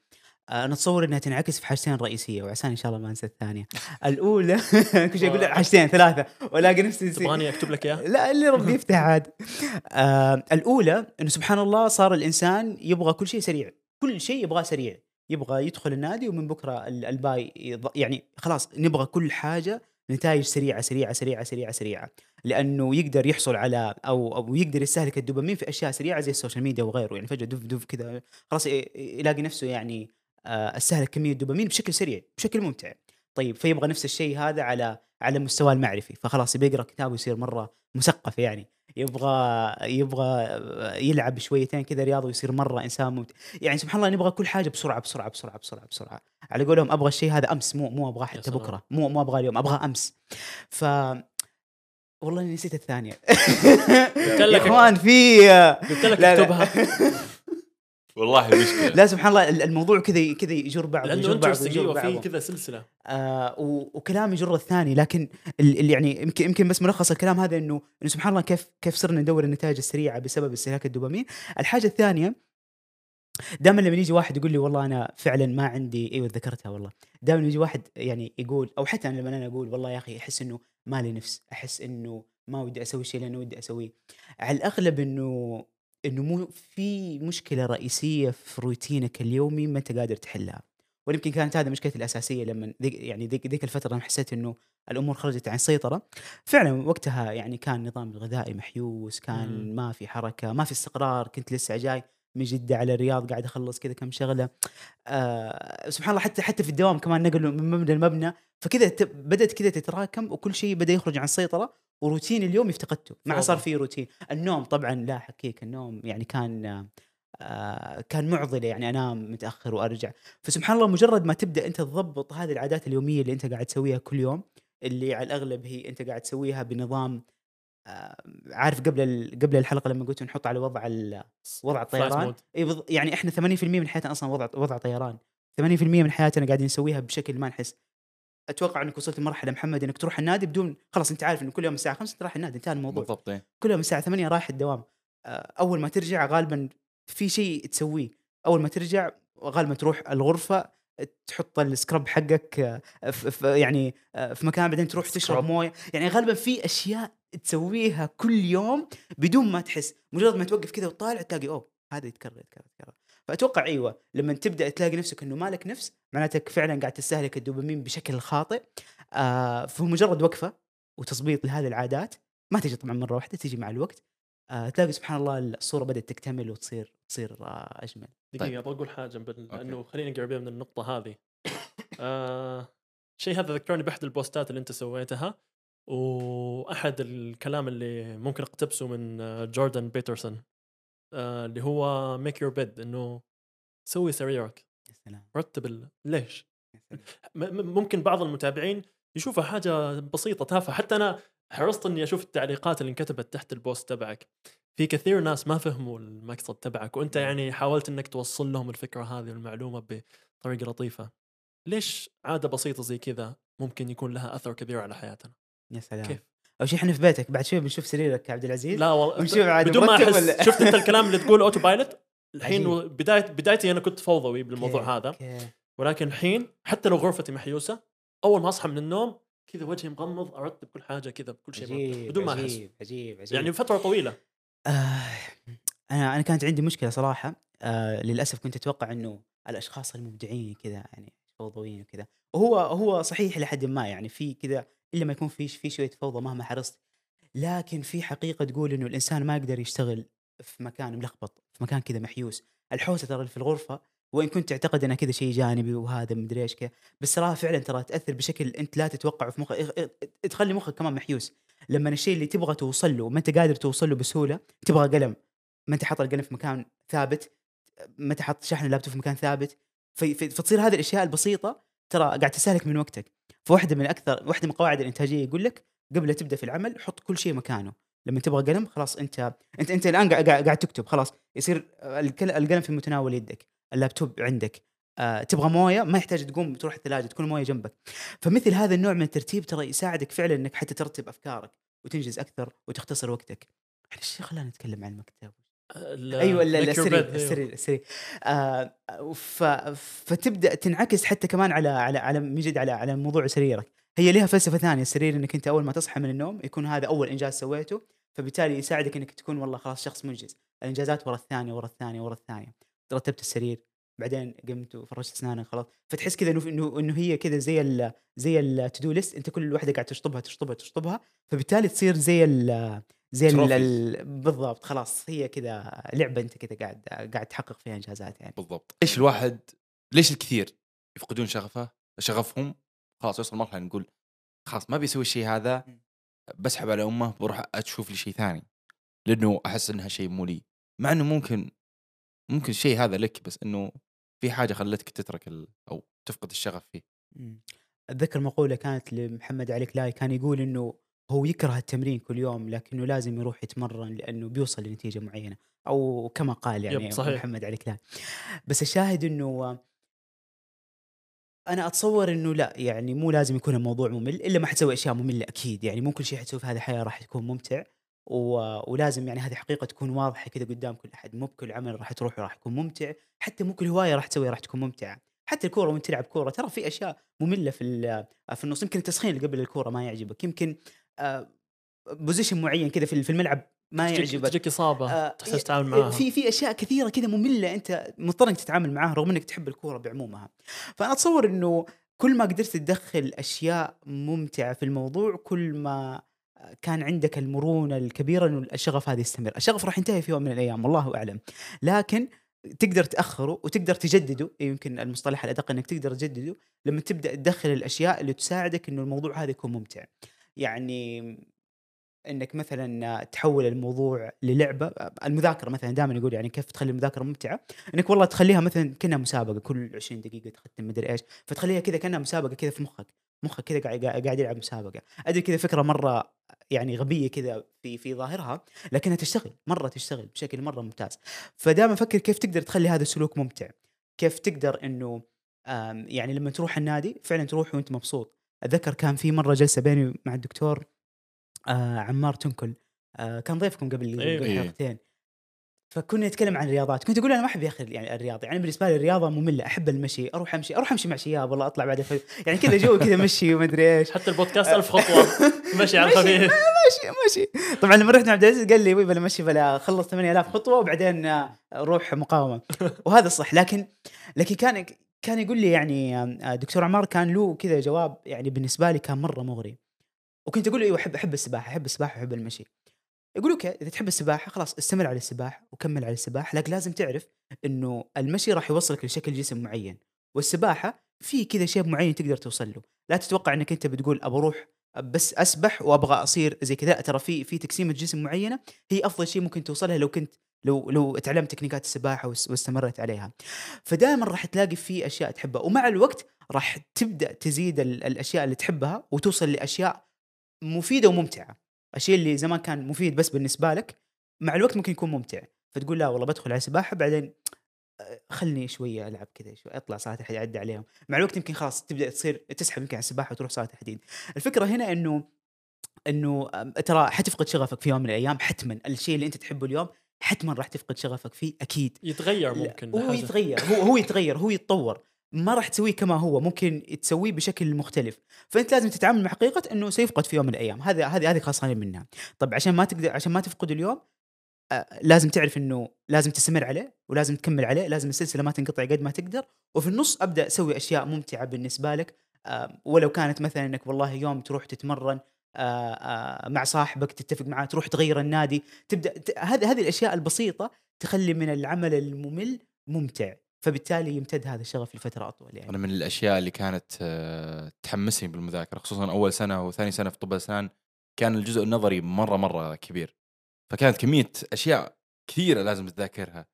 آه، أنا أتصور إنها تنعكس في حاجتين رئيسية وعساني إن شاء الله ما أنسى الثانية الأولى كل شيء أقول لك حاجتين ثلاثة وألاقي نفسي. تبغاني أكتب لك إياها؟ لا اللي ربي يفتح عاد آه الأولى إنه سبحان الله صار الإنسان يبغى كل شيء سريع كل شيء يبغاه سريع يبغى يدخل النادي ومن بكرة ال- الباي يض- يعني خلاص نبغى كل حاجة نتائج سريعة سريعة سريعة سريعة سريعة. لأنه يقدر يحصل على أو أو يقدر يستهلك الدوبامين في أشياء سريعة زي ال social media وغيره. يعني فجأة دف دف كذا خلاص يلاقي نفسه يعني آه، استهلك كمية دوبامين بشكل سريع بشكل ممتع. طيب فيبغى نفس الشيء هذا على على المستوى المعرفي. فخلاص يبي يقرا كتاب ويصير مرة مثقف يعني. يبغى يبغى يلعب شويتين كذا رياضة ويصير مرة إنسان ممت... يعني سبحان الله نبغى كل حاجة بسرعة بسرعة بسرعة بسرعة بسرعة على قولهم أبغى الشيء هذا أمس مو مو أبغاه حتى. بكرة مو مو أبغاه اليوم أبغاه أمس ف والله نسيت الثانية يا لك- إخوان في قلت لك. اكتبها والله مشكلة. لا سبحان الله ال- الموضوع كذا كذا يجر بعض لأنه يجر بعض انترستنج أيوه في كذا سلسلة. آه و- وكلام يجر الثاني لكن ال- اللي يعني يمكن يمكن بس ملخص الكلام هذا إنه إنه سبحان الله كيف كيف صرنا ندور النتائج السريعة بسبب استهلاك الدوبامين. الحاجة الثانية دائما لما يجي واحد يقول لي والله أنا فعلا ما عندي أيوه ذكرتها والله. دائما يجي واحد يعني يقول أو حتى أنا لما أنا أقول والله يا أخي أحس إنه ما لي نفس أحس إنه ما ودي أسوي شيء لأنه ودي أسويه. على الأغلب إنه إنه مو في مشكلة رئيسية في روتينك اليومي ما انت قادر تحلها. ويمكن كانت هذه مشكلتي الأساسية لما ذيك يعني ذيك ذيك الفترة لما حسيت إنه الأمور خرجت عن السيطره فعلا وقتها يعني كان نظام الغذائي محيوس كان. ما في حركة ما في استقرار كنت لسه جاي. من جدة على الرياض قاعد اخلص كذا كم شغلة. آه سبحان الله حتى حتى في الدوام كمان نقلوا من مبنى لمبنى. فكذا بدأت كذا تتراكم وكل شيء بدأ يخرج عن السيطرة وروتين اليوم افتقدته. ما صار. في روتين. النوم طبعا لا حكيك النوم يعني كان آه كان معضلة يعني أنام متأخر وأرجع. فسبحان الله مجرد ما تبدأ أنت تضبط هذه العادات اليومية اللي أنت قاعد تسويها كل يوم اللي على الأغلب هي أنت قاعد تسويها بنظام عارف قبل قبل الحلقة لما قلت نحط على وضع وضع الطيران. يعني إحنا 80% من حياتنا أصلا وضع وضع طيران. 80% من حياتنا قاعدين نسويها بشكل ما نحس. أتوقع إنك وصلت لمرحلة محمد إنك تروح النادي بدون خلاص أنت عارف إنه كل يوم الساعة 5 أنت رايح النادي انتهى الموضوع. بالضبط. كل يوم الساعة 8 رايح الدوام. آه، أول ما ترجع غالبا في شيء تسويه. أول ما ترجع غالبا تروح الغرفة تحط السكرب حقك آه، في يعني آه، في مكان بعدين تروح تشرب. موية. يعني غالبا في أشياء تسويها كل يوم بدون ما تحس. مجرد ما توقف كذا وتطالع تلاقي أوه هذا يتكرر يتكرر يتكرر فأتوقع إيوه لما تبدأ تلاقي نفسك إنه مالك نفس معناتك فعلا قاعد تستهلك الدوبامين بشكل خاطئ. آه فمجرد وقفة وتظبيط لهذه العادات ما تجي طبعا مرة واحدة تجي مع الوقت. آه تلاقي سبحان الله الصورة بدأت تكتمل وتصير تصير آه أجمل. دقيقة أبغى أقول حاجة. لأنه خليني قريبين من النقطة هذه. آه شيء هذا ذكرني بأحد البوستات اللي أنت سويتها. وأحد الكلام اللي ممكن أقتبسه من آه، جوردن بيترسون آه اللي هو make your bed إنه سوي سريرك. يا سلام. رتب. ليش؟ ممكن بعض المتابعين يشوفها حاجة بسيطة تافهة. حتى أنا حرصت إني أشوف التعليقات اللي انكتبت تحت ال post تبعك. في كثير ناس ما فهموا المقصد تبعك وأنت يعني حاولت إنك توصل لهم الفكرة هذه والمعلومة بطريقة لطيفة. ليش عادة بسيطة زي كذا ممكن يكون لها أثر كبير على حياتنا؟ يا سلام. كيف؟ أول شيء إحنا في بيتك بعد شوي بنشوف سريرك يا عبد العزيز. لا والله بدون ما أحس شفت أنت الكلام اللي تقول autopilot الحين عجيب. بدايه بدايتي أنا كنت فوضوي بالموضوع okay، هذا. okay. ولكن الحين حتى لو غرفتي محيوسة أول ما أصحى من النوم كذا وجهي مغمض أرتب كل حاجة كذا بكل شيء بدون ما أحس. عجيب عجيب عجيب. يعني فترة طويلة. آه أنا أنا كانت عندي مشكلة صراحة. آه للأسف كنت أتوقع إنه الأشخاص المبدعين كذا يعني فوضويين وكذا. وهو هو صحيح لحد ما يعني في كذا إلا ما يكون في في شوية فوضى مهما حرصت. لكن في حقيقة تقول إنه الإنسان ما يقدر يشتغل في مكان ملخبط في مكان كذا محيوس. الحوسة ترى في الغرفة وإن كنت تعتقد إنها كذا شيء جانبي وهذا مدري إيش كذا بس تراها فعلا ترى تأثر بشكل أنت لا تتوقعه في مخك تخلي مخك كمان محيوس. لما الشيء اللي تبغى توصل له وما أنت قادر توصل له بسهولة تبغى قلم. ما أنت حاط القلم في مكان ثابت ما أنت حاط شحن اللابتوب في مكان ثابت في في فتصير هذه الأشياء البسيطة ترى قاعد تستهلك من وقتك. فواحدة من أكثر واحدة من قواعد الإنتاجية يقول لك قبل لا تبدأ في العمل حط كل شيء مكانه. لما تبغى قلم خلاص أنت أنت أنت الآن قاعد تكتب خلاص يصير القلم في متناول يدك اللابتوب عندك آه تبغى موية ما يحتاج تقوم تروح الثلاجة تكون المويه جنبك. فمثل هذا النوع من الترتيب ترى يساعدك فعلا إنك حتى ترتب أفكارك وتنجز أكثر وتختصر وقتك. إيش خلانا نتكلم عن المكتب. أيوه أيوه. السرير السرير آه ف فتبدأ تنعكس حتى كمان على على على من جد على على موضوع سريرك. هي لها فلسفة ثانية السرير إنك أنت أول ما تصحى من النوم يكون هذا أول إنجاز سويته فبالتالي يساعدك إنك تكون والله خلاص شخص منجز. الإنجازات ورا الثانية ورا الثانية ورا الثانية. رتبت السرير بعدين قمت وفرشت أسنانك خلاص. فتحس كذا إنه إنه هي كذا زي ال زي التو ليست أنت كل واحدة قاعد تشطبها تشطبها تشطبها. فبالتالي تصير زي ال زي ال بالضبط خلاص هي كذا لعبة أنت كذا قاعد قاعد تحقق فيها إنجازات يعني. بالضبط. ليش الواحد ليش الكثير يفقدون شغفه شغفهم؟ خلاص يوصل مرحلة نقول خلاص ما بيسوي الشيء هذا بسحب على أمه بروح أشوف لي شيء ثاني لأنه أحس إنها شيء مو لي. مع إنه ممكن ممكن الشيء هذا لك بس إنه في حاجة خلتك تترك ال... أو تفقد الشغف فيه. أتذكر مقولة كانت لمحمد علي كلاي كان يقول إنه هو يكره التمرين كل يوم لكنه لازم يروح يتمرن لأنه بيوصل لنتيجة معينة. أو كما قال يعني يب، صحيح. محمد علي كلاي بس الشاهد إنه أنا أتصور إنه لا يعني مو لازم يكون الموضوع ممل إلا ما حتسوي أشياء مملة أكيد. يعني مو كل شيء حتسوي في هذه الحياة راح يكون ممتع و... ولازم يعني هذه حقيقة تكون واضحة كذا قدام كل أحد. مو بكل عمل راح تروح راح يكون ممتع حتى مو كل هواية راح تسويها راح تكون ممتعة. حتى الكورة وأنت تلعب كورة ترى في أشياء مملة في في النص. يمكن التسخين اللي قبل الكورة ما يعجبك. يمكن بوزيشن معين كذا في الملعب ما يعجبك. تجيك إصابة آه، تحتاج تتعامل معاها. في في أشياء كثيرة كذا مملة أنت مضطر إنك تتعامل معاها رغم إنك تحب الكورة بعمومها. فأنا أتصور إنه كل ما قدرت تدخل أشياء ممتعة في الموضوع كل ما كان عندك المرونة الكبيرة إنه الشغف هذا يستمر. الشغف راح ينتهي في يوم من الأيام والله أعلم. لكن تقدر تأخره وتقدر تجدده يمكن المصطلح الأدق إنك تقدر تجدده لما تبدأ تدخل الأشياء اللي تساعدك إنه الموضوع هذا يكون ممتع. يعني إنك مثلا تحول الموضوع للعبة المذاكرة مثلا دائما يقول يعني كيف تخلي المذاكرة ممتعة؟ إنك والله تخليها مثلا كأنها مسابقة كل 20 دقيقة تختم مدري إيش فتخليها كذا كأنها مسابقة كذا في مخك مخك كذا قاعد يلعب مسابقة. أدري كذا فكرة مرة يعني غبية كذا في في ظاهرها لكنها تشتغل مرة تشتغل بشكل مرة ممتاز. فدائما فكر كيف تقدر تخلي هذا السلوك ممتع؟ كيف تقدر إنه يعني لما تروح النادي فعلا تروح وأنت مبسوط؟ أتذكر كان في مرة جلسة بيني مع الدكتور آه عمار تنكل. آه كان ضيفكم قبل قبل إيه. حلقتين. فكنا نتكلم عن الرياضات. كنت أقول أنا ما أحب يا أخي يعني الرياضة. يعني بالنسبة لي الرياضة مملة. أحب المشي أروح أمشي أروح أمشي مع شياب والله أطلع بعد الفجر يعني كذا جو كذا مشي ومدري إيش. حتى البودكاست ألف خطوة. مشي على مشي. الخفيف. ماشي ماشي طبعا لما رحت مع عبد العزيز قال لي وي بلا مشي بلا خلص 8000 خطوة وبعدين آه، روح مقاومة. وهذا صح. لكن لكن كان كان يقول لي يعني آه، دكتور عمار كان له كذا جواب يعني بالنسبة لي كان مرة مغري. وكنت أقول له أيوه أحب أحب السباحة أحب السباحة واحب المشي. يقول أوكي إذا تحب السباحة خلاص استمر على السباحة وكمل على السباحة لكن لازم تعرف إنه المشي راح يوصلك لشكل جسم معين والسباحة في كذا شيء معين تقدر توصل له. لا تتوقع إنك أنت بتقول ابى أروح بس أسبح وأبغى أصير زي كذا ترى في في تقسيمة جسم معينة هي أفضل شيء ممكن توصلها لو كنت لو لو تعلمت تكنيكات السباحة واس- واستمرت عليها. فدائما راح تلاقي في أشياء تحبها. ومع الوقت راح تبدأ تزيد ال- الأشياء اللي تحبها وتوصل لأشياء مفيدة وممتعة. الشيء اللي زمان كان مفيد بس بالنسبة لك مع الوقت ممكن يكون ممتع. فتقول لا والله بدخل على سباحة بعدين آه، خلني شوية ألعب كذا شوي أطلع صلاه الحديد اعدي عليهم. مع الوقت يمكن خلاص تبدأ تصير تسحب يمكن على السباحة وتروح صلاه الحديد الفكرة هنا إنه إنه ترى حتفقد شغفك في يوم من الأيام حتما. الشيء اللي أنت تحبه اليوم حتما راح تفقد شغفك فيه أكيد. يتغير ممكن هو. يتغير هو هو يتغير هو يتطور. ما راح تسويه كما هو ممكن تسويه بشكل مختلف. فأنت لازم تتعامل مع حقيقة إنه سيفقد في يوم من الأيام. هذا هذه هذه خاصين منها طب عشان ما تقدر عشان ما تفقد اليوم آه لازم تعرف إنه لازم تستمر عليه ولازم تكمل عليه لازم السلسلة ما تنقطع قد ما تقدر. وفي النص أبدأ أسوي أشياء ممتعة بالنسبة لك. آه ولو كانت مثلا إنك والله يوم تروح تتمرن مع صاحبك تتفق معاه تروح تغير النادي. تبدأ هذه هذه الأشياء البسيطة تخلي من العمل الممل ممتع. فبالتالي يمتد هذا الشغف لفترة أطول يعني. أنا من الأشياء اللي كانت آه، تحمسني بالمذاكرة خصوصا أول سنة وثاني سنة في طب الأسنان كان الجزء النظري مرة مرة كبير. فكانت كمية أشياء كثيرة لازم تذاكرها.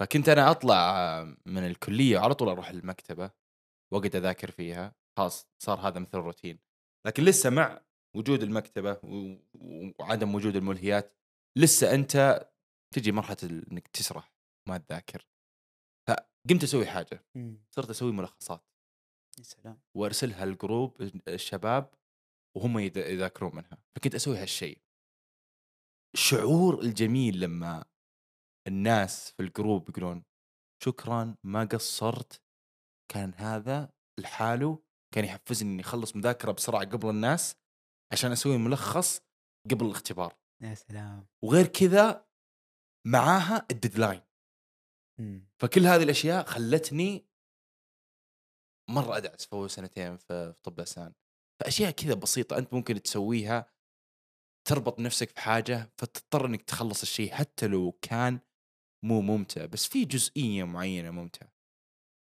فكنت أنا أطلع آه، من الكلية على طول أروح المكتبة واقعد أذاكر فيها خلاص صار هذا مثل الروتين. لكن لسه مع وجود المكتبة وعدم وجود الملهيات لسه أنت تجي مرحلة إنك تسرح ما تذاكر. فقمت أسوي حاجة. صرت أسوي ملخصات. يا سلام. وأرسلها ال group الشباب وهم يذ- يذاكرون منها. فكنت أسوي هالشيء. الشعور الجميل لما الناس في ال group يقولون شكرا ما قصرت. كان هذا لحاله كان يحفزني إني أخلص مذاكرة بسرعة قبل الناس. عشان أسوي ملخص قبل الاختبار. يا سلام. وغير كذا معاها الديدلاين. فكل هذه الأشياء خلتني مرة أدعس في سنتين في طب أسنان. فأشياء كذا بسيطة أنت ممكن تسويها تربط نفسك في حاجة فتضطر إنك تخلص الشيء حتى لو كان مو ممتع بس في جزئية معينة ممتعة.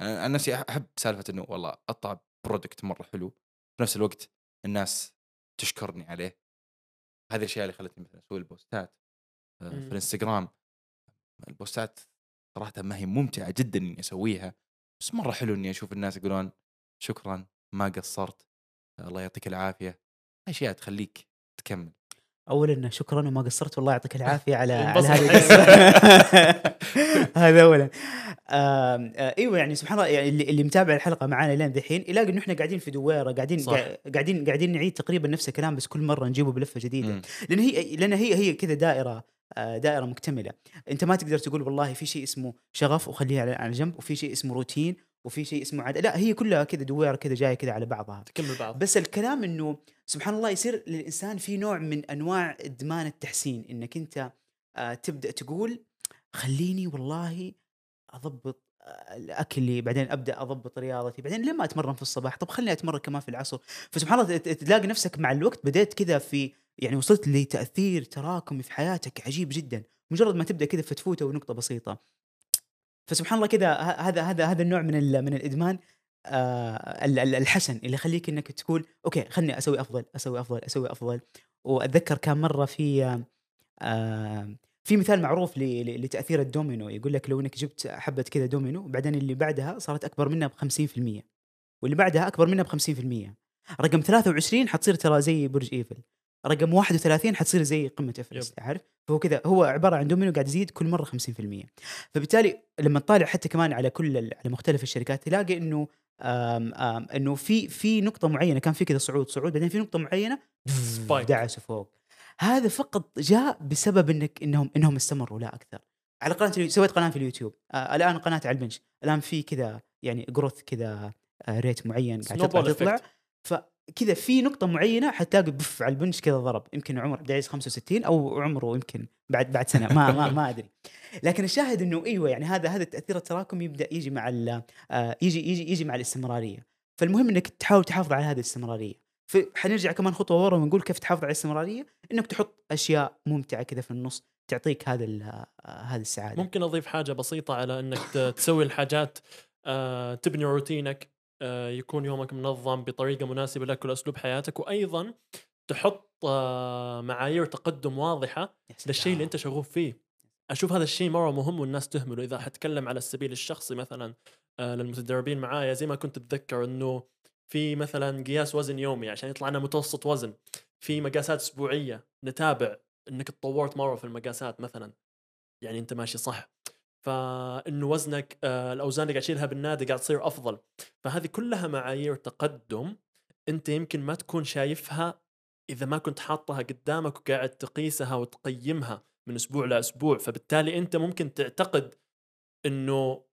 أنا عن نفسي أحب سالفة إنه والله أطلع برودكت مرة حلو. في نفس الوقت الناس تشكرني عليه. هذه الأشياء اللي خلتني مثلا أسوي البوستات آه،. في الإنستغرام. البوستات صراحة ما هي ممتعة جدا إني أسويها بس مرة حلو إني أشوف الناس يقولون شكرا ما قصرت الله يعطيك العافية. أشياء تخليك تكمل. اولا شكرا وما قصرت والله يعطيك العافية على على هذه. القصة. هذا اولا آه، إيوه يعني سبحان الله يعني اللي, متابع الحلقة معانا لين ذحين يلاقي انه إحنا قاعدين في دويرة قاعدين قاعدين قاعدين نعيد تقريبا نفس الكلام بس كل مرة نجيبه بلفة جديدة مم. لأن هي لأن هي هي كذا دائرة آه، دائرة مكتملة أنت ما تقدر تقول والله في شيء اسمه شغف وخليه على جنب وفي شيء اسمه روتين وفي شيء اسمه عاد لا هي كلها كذا دويره كذا جاية كذا على بعضها. تكمل بعض. بس الكلام إنه سبحان الله يصير للإنسان في نوع من أنواع إدمان التحسين إنك أنت آه تبدأ تقول خليني والله أضبط آه، اكلي بعدين أبدأ أضبط رياضتي بعدين لما أتمرن في الصباح؟ طب خليني أتمرن كمان في العصر. فسبحان الله تلاقي نفسك مع الوقت بديت كذا في يعني وصلت لتأثير تراكمي في حياتك عجيب جدا. مجرد ما تبدأ كذا فتفوته ونقطة بسيطة. فسبحان الله كذا هذا هذا هذا النوع من من الإدمان آه ال- ال- الحسن اللي يخليك إنك تقول okay خلني أسوي أفضل أسوي أفضل أسوي أفضل. وأتذكر كان مرة في آه في مثال معروف لتأثير الدومينو. يقول لك لو إنك جبت حبة كذا دومينو وبعدين اللي بعدها صارت أكبر منها ب 50% واللي بعدها أكبر منها ب 50% رقم 23 حتصير ترى زي برج إيفل. رقم 31 حتصير زي قمة إيفرست عارف؟ فهو كذا هو عبارة عن دومينو قاعد يزيد كل مرة 50% فبالتالي لما تطالع حتى كمان على كل على مختلف الشركات تلاقي إنه آم آم إنه في في نقطة معينة كان في كذا صعود صعود بعدين في نقطة معينة. دعسوا فوق. هذا فقط جاء بسبب إنك إنهم إنهم استمروا لا أكثر. على قناة سويت قناة في اليوتيوب. آه الآن قناة على البنش. الآن في كذا يعني growth كذا آه rate معين قاعد تطلع تطلع. فكذا في نقطة معينة حتلاقي بف على البنش كذا ضرب. يمكن عمر عبد العزيز 65 أو عمره يمكن بعد بعد سنة ما ما, ما أدري. لكن الشاهد إنه إيوه يعني هذا هذا التاثير التراكمي يبدأ يجي مع آه يجي يجي يجي مع الاستمرارية. فالمهم إنك تحاول تحافظ على هذه الاستمرارية. فحنرجع كمان خطوة ورا ونقول كيف تحافظ على الاستمرارية؟ إنك تحط أشياء ممتعة كذا في النص تعطيك هذا آه، هذه السعادة. ممكن أضيف حاجة بسيطة على إنك تسوي الحاجات آه، تبني روتينك. يكون يومك منظم بطريقة مناسبة لك ولأسلوب حياتك وأيضا تحط آه، معايير تقدم واضحة للشيء اللي. أنت شغوف فيه. أشوف هذا الشيء مرة مهم والناس تهمله. إذا حتكلم على السبيل الشخصي مثلا آه، للمتدربين معايا زي ما كنت أتذكر إنه في مثلا قياس وزن يومي عشان يطلع لنا متوسط وزن. في مقاسات أسبوعية نتابع إنك تطورت مرة في المقاسات مثلا. يعني أنت ماشي صح. فانه وزنك آه، الاوزان اللي قاعد تشيلها بالنادي قاعد تصير أفضل. فهذه كلها معايير تقدم أنت يمكن ما تكون شايفها إذا ما كنت حاطها قدامك وقاعد تقيسها وتقيمها من أسبوع لاسبوع فبالتالي أنت ممكن تعتقد إنه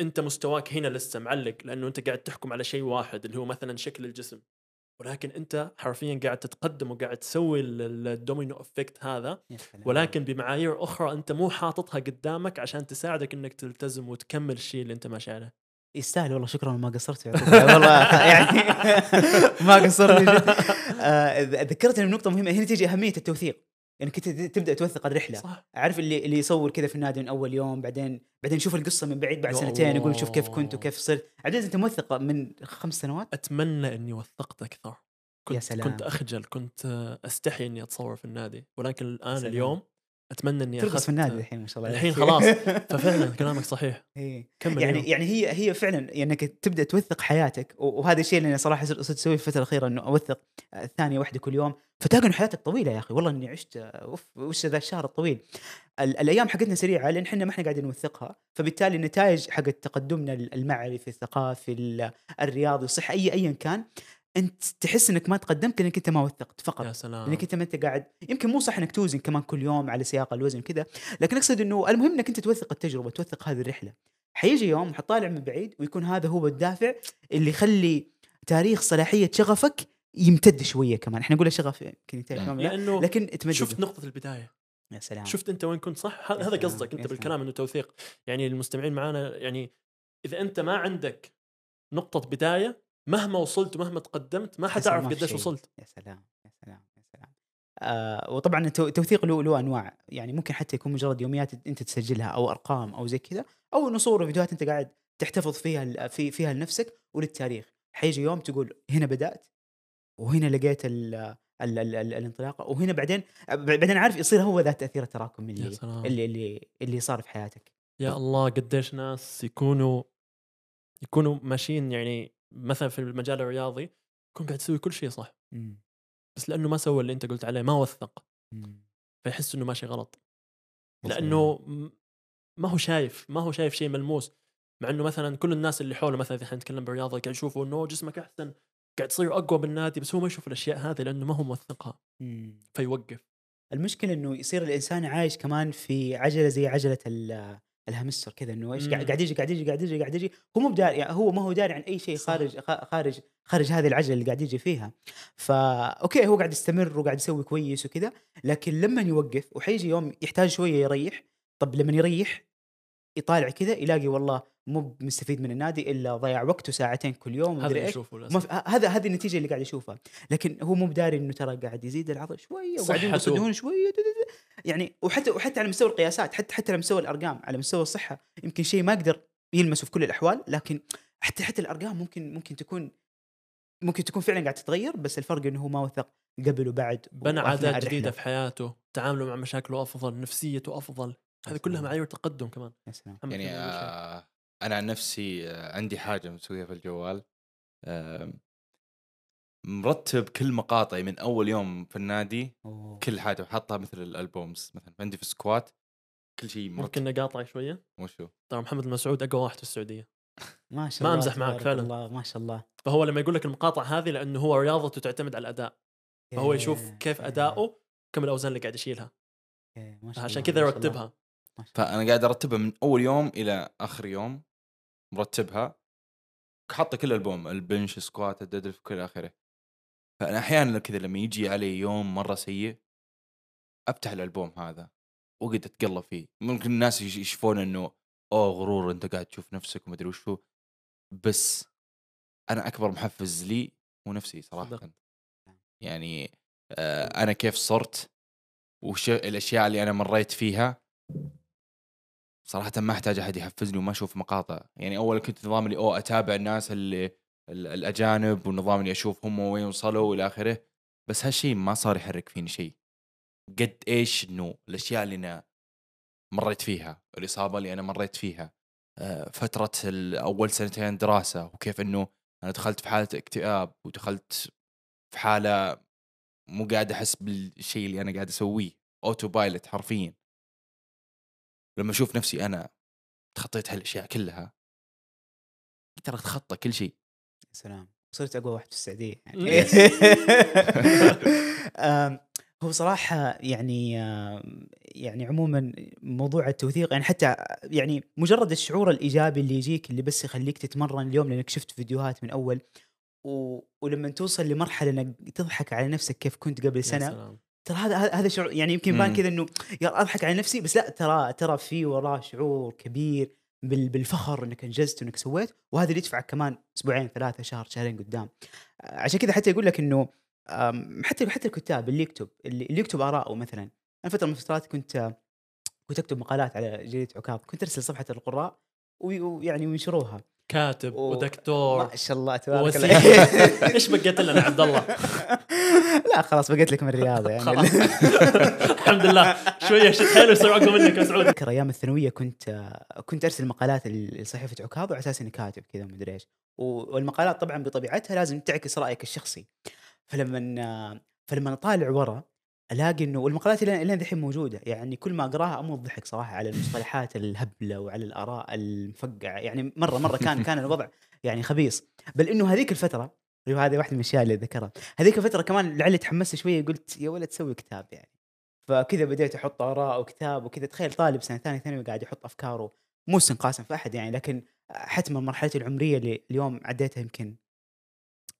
أنت مستواك هنا لسه معلق لأنه أنت قاعد تحكم على شيء واحد اللي هو مثلا شكل الجسم. ولكن أنت حرفيا قاعد تتقدم وقاعد تسوي ال- ال- ال domino effect هذا. ولكن بمعايير أخرى أنت مو حاططها قدامك عشان تساعدك إنك تلتزم وتكمل الشيء اللي أنت ماشي عليه يستاهل والله شكرا ما قصرت. والله يعني ما قصرت. آه، ذكرتني بنقطة مهمة هنا تيجي أهمية التوثيق انك انت تبدأ توثق الرحلة صح عارف اللي اللي يصور كذا في النادي من أول يوم بعدين بعدين يشوف القصة من بعيد بعد سنتين يقول شوف كيف كنت. وكيف صرت العزيز أنت موثق من خمس سنوات أتمنى إني وثقت أكثر كنت يا سلام. كنت أخجل كنت أستحي إني أتصور في النادي ولكن الآن سلام. اليوم أتمنى إني ترقص في النادي الحين ما شاء الله الحين. خلاص. ففعلا كلامك صحيح. إيه. كمل يعني يعني يعني هي هي فعلا يعني إنك تبدأ توثق حياتك وهذا الشيء اللي أنا صراحة صرت أسويه في الفترة الأخيرة إنه أوثق آه، ثانية واحدة كل يوم. فتلاقي إنه حياتك طويلة يا أخي والله إني عشت آه، أوف وش ذا الشهر الطويل. ال- الأيام حقتنا سريعة لأن إحنا ما إحنا قاعدين نوثقها. فبالتالي النتائج حقت تقدمنا المعرفي الثقافي ال- الرياضي الصحي اي ايا كان أنت تحس إنك ما تقدمت لأنك أنت ما وثقت فقط. يا سلام. لانك أنت ما أنت قاعد. يمكن مو صح إنك توزن كمان كل يوم على سياق الوزن كذا لكن أقصد إنه المهم إنك أنت توثق التجربة توثق هذه الرحلة. حيجي يوم حطالع من بعيد ويكون هذا هو الدافع اللي يخلي تاريخ صلاحية شغفك يمتد شوية كمان. إحنا نقول الشغف يمكن لأنه لكن تمدد شفت نقطة البداية. يا سلام. شفت أنت وين كنت صح؟ هذا قصدك أنت. بالكلام إنه توثيق. يعني المستمعين معنا يعني إذا أنت ما عندك نقطة بداية مهما وصلت ومهما تقدمت ما حتعرف قديش. وصلت. يا سلام يا سلام يا سلام. آه وطبعا التو- التوثيق له له أنواع. يعني ممكن حتى يكون مجرد يوميات أنت تسجلها أو أرقام أو زي كذا أو انه صور وفيديوهات أنت قاعد تحتفظ فيها في فيها لنفسك وللتاريخ. حيجي يوم تقول هنا بدأت وهنا لقيت ال- ال ال ال الانطلاقة وهنا بعدين بعدين عارف يصير هو ذا التاثير التراكمي يا اللي اللي اللي اللي صار في حياتك. يا الله قديش ناس يكونوا يكونوا ماشيين يعني مثلا في المجال الرياضي يكون قاعد يسوي كل شيء صح. مم. بس لأنه ما سوى اللي أنت قلت عليه ما وثق. مم. فيحس إنه ماشي غلط. لأنه م- ما هو شايف ما هو شايف شيء ملموس. مع إنه مثلا كل الناس اللي حوله مثلا إذا إحنا نتكلم بالرياضة قاعد يشوفوا إنه جسمك أحسن قاعد تصير أقوى بالنادي بس هو ما يشوف الأشياء هذه لأنه ما هو موثقها. مم. فيوقف. المشكلة إنه يصير الإنسان عايش كمان في عجلة زي عجلة ال- الهامستر كذا إنه إيش. قاعد يجي قاعد يجي قاعد يجي قاعد يجي هو مو بداري يعني هو ما هو داري عن أي شيء. خارج خارج خارج هذه العجلة اللي قاعد يجي فيها فا أوكي هو قاعد يستمر وقاعد يسوي كويس وكذا لكن لما يوقف وحيجي يوم يحتاج شوية يريح طب لما يريح يطالع كذا يلاقي والله مو مستفيد من النادي إلا ضيع وقته ساعتين كل يوم هذا اللي يشوفه هذا هذه النتيجة اللي قاعد يشوفها لكن هو مو بداري إنه ترى قاعد يزيد العضل شوية وقاعد ينقص صحته. الدهون شوية دو- دو- دو. يعني وحتى وحتى على مستوى القياسات حتى حتى على مستوى الأرقام على مستوى الصحة يمكن شيء ما يقدر يلمسه في كل الأحوال لكن حتى حتى الأرقام ممكن ممكن تكون ممكن تكون فعلا قاعد تتغير بس الفرق إنه هو ما وثق قبل وبعد بنى عادات. جديدة في حياته تعامله مع مشاكله أفضل نفسيته أفضل هذه كلها. معايير تقدم كمان يا سلام يعني. آه أنا عن نفسي آه عندي حاجة مسويها في الجوال آه مرتب كل مقاطعي من أول يوم في النادي أوه. كل حاجة وحاطها مثل الألبومز مثلا عندي في سكوات كل شيء مرتب ممكن نقاطع شوية وشو ترى محمد المسعود أقوى واحد في السعودية ما شاء ما الله أمزح معك تبارك فعلاً. الله ما شاء الله فهو لما يقول لك المقاطعه هذه لأنه هو رياضته تعتمد على الأداء فهو يشوف كيف أداؤه كم الأوزان اللي قاعد يشيلها ما شاء عشان كذا ما. يرتبها ما. فأنا قاعد أرتبها من أول يوم إلى آخر يوم مرتبها. حاطة كل ألبوم البنش سكوات الديد في كل آخره. فأنا أحيانا كذا لما يجي علي يوم مرة سيء أفتح الألبوم هذا وأقعد أتقلب فيه. ممكن الناس يش- يشوفون إنه أوه غرور أنت قاعد تشوف نفسك ومدري وشو. بس أنا أكبر محفز لي هو نفسي صراحة. صدق. يعني آه أنا كيف صرت وش الأشياء اللي أنا مريت فيها صراحة ما أحتاج أحد يحفزني وما أشوف مقاطع. يعني أول كنت نظام اللي أوه أتابع الناس اللي ال- الأجانب ونظام اللي أشوف هم وين وصلوا والى آخره. بس هالشيء ما صار يحرك فيني شيء قد إيش إنه الأشياء اللي أنا مريت فيها الإصابة اللي أنا مريت فيها آه، فترة أول سنتين دراسة وكيف إنه أنا دخلت في حالة اكتئاب ودخلت في حالة مو قاعد أحس بالشيء اللي أنا قاعد أسويه. autopilot حرفيا. لما أشوف نفسي أنا تخطيت هالأشياء كلها أقدر أتخطى كل شيء يا سلام صرت أقوى واحد في السعودية يعني. آم، هو صراحة يعني يعني عموما موضوع التوثيق يعني حتى يعني مجرد الشعور الإيجابي اللي يجيك اللي بس يخليك تتمرن اليوم لأنك شفت فيديوهات من أول و... ولما توصل لمرحلة إنك تضحك على نفسك كيف كنت قبل يا سنة سلام. ترى هذا هذا- شعور يعني يمكن يبان مم. كذا إنه يا أضحك على نفسي بس لا ترى ترى في وراه شعور كبير بال- بالفخر إنك أنجزت وإنك سويت وهذا اللي يدفعك كمان أسبوعين ثلاثة شهر شهرين قدام. عشان كذا حتى يقول لك إنه حتى حتى الكتاب اللي يكتب اللي يكتب آراءه مثلا. أنا فترة من الفترات كنت كنت أكتب مقالات على جريدة عكاظ كنت أرسل صفحة القراء وي- ويعني وينشروها كاتب و- ودكتور ما شاء الله تبارك. الله. إيش بقيت لنا عبد الله؟ لا خلاص بقيت لك من الرياضة يعني. خلاص. الحمد لله. شوية شد يصير اقوى منك يا سعود. اذكر أيام الثانوية كنت آه، كنت أرسل مقالات لصحيفة عكاظ على أساس إني كاتب كذا ومدري إيش. والمقالات طبعا بطبيعتها لازم تعكس رأيك الشخصي. فلما آه، فلما اطالع ورا ألاقي إنه والمقالات اللي الحين موجودة. يعني كل ما أقراها أموت ضحك صراحة على المصطلحات الهبلة وعلى الآراء المفقعة. يعني مره مرة كان كان الوضع يعني خبيص. بل إنه هذيك الفترة أيوة هذه واحدة من الأشياء اللي ذكرها هذيك الفترة كمان لعلي تحمست شوية قلت يا ولد سوي كتاب يعني. فكذا بديت أحط آراء وكتاب وكذا. تخيل طالب سنة ثانية ثانوي قاعد يحط أفكاره. مو استنقاصا في أحد يعني لكن حتما مرحلتي العمرية اللي اليوم عديتها يمكن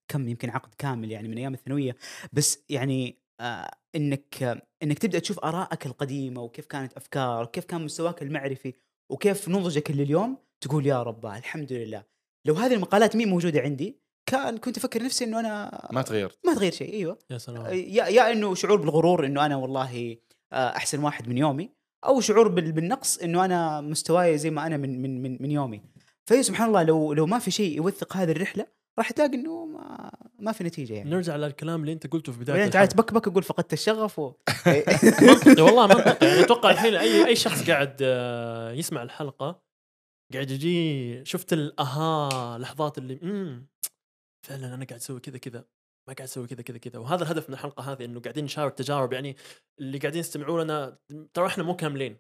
كم؟ يمكن عقد كامل يعني من أيام الثانوية. بس يعني آه إنك آه إنك تبدأ تشوف آرائك القديمة وكيف كانت افكارك وكيف كان مستواك المعرفي وكيف نضجك اللي اليوم تقول يا رب الحمد لله. لو هذه المقالات مي موجودة عندي كان كنت أفكر نفسي إنه أنا ما تغيرت. ما تغير شيء أيوه. يا سلام. يا يا إنه شعور بالغرور إنه أنا والله آه، أحسن واحد من يومي أو شعور بال- بالنقص إنه أنا مستواي زي ما أنا من من من, من يومي. فهي سبحان الله لو لو ما في شيء يوثق هذه الرحلة راح تلاقي إنه ما, ما في نتيجة يعني. نرجع للكلام اللي أنت قلته في بداية بعدين تعال. تبكبك أقول فقدت الشغف و... منطقي والله منطقي. يعني أتوقع الحين اي أي شخص قاعد آه، يسمع الحلقة قاعد يجي شفت الأها لحظات اللي امم فعلا أنا قاعد أسوي كذا كذا ما قاعد أسوي كذا كذا كذا. وهذا الهدف من الحلقة هذه إنه قاعدين نشارك تجارب. يعني اللي قاعدين يستمعوا لنا ترى إحنا مو كاملين.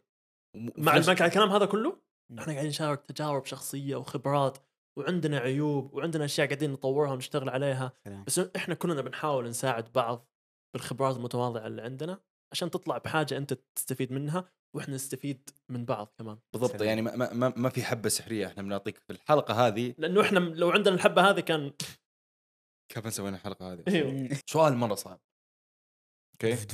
مع الكلام هذا كله مم. إحنا قاعدين نشارك تجارب شخصية وخبرات. وعندنا عيوب وعندنا أشياء قاعدين نطورها ونشتغل عليها. سلام. بس إحنا كلنا بنحاول نساعد بعض بالخبرات المتواضعة اللي عندنا عشان تطلع بحاجة أنت تستفيد منها وإحنا نستفيد من بعض كمان. بالضبط. سلام. يعني ما, ما, ما- ما في حبة سحرية إحنا بنعطيك في الحلقة هذه. لأنه إحنا لو عندنا الحبة هذه كان كيف سوينا الحلقة هذه؟ إيوه. سؤال مرة صعب. أوكي؟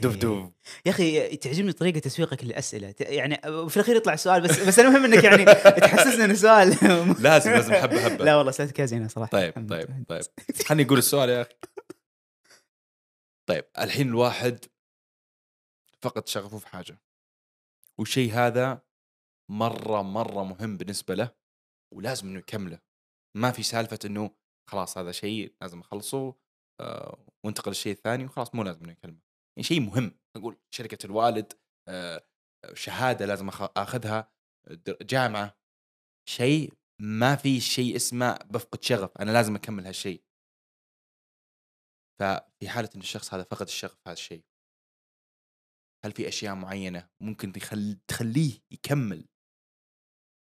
دف دف يا أخي تعجبني طريقة تسويقك للأسئلة. يعني في الأخير يطلع سؤال بس بس المهم إنك يعني تحسسنا إنه سؤال. لازم لازم. حبه حبه لا والله سالتك زينة صراحة. طيب. طيب طيب. خليني أقول السؤال يا أخي. طيب الحين الواحد فقد شغفه في حاجة. والشيء هذا مرة مرة مهم بالنسبة له ولازم إنه يكمله. ما في سالفة إنه خلاص هذا شيء لازم أخلصه آه وانتقل للشيء الثاني وخلاص مو لازم إنه يكمله. يعني شيء مهم. أقول شركة الوالد آه شهادة لازم آخذها جامعة. شيء ما في شيء اسمه بفقد شغف. أنا لازم أكمل هالشيء. ففي حالة إن الشخص هذا فقد الشغف هذا الشيء هل في أشياء معينة ممكن تخل... تخليه يكمل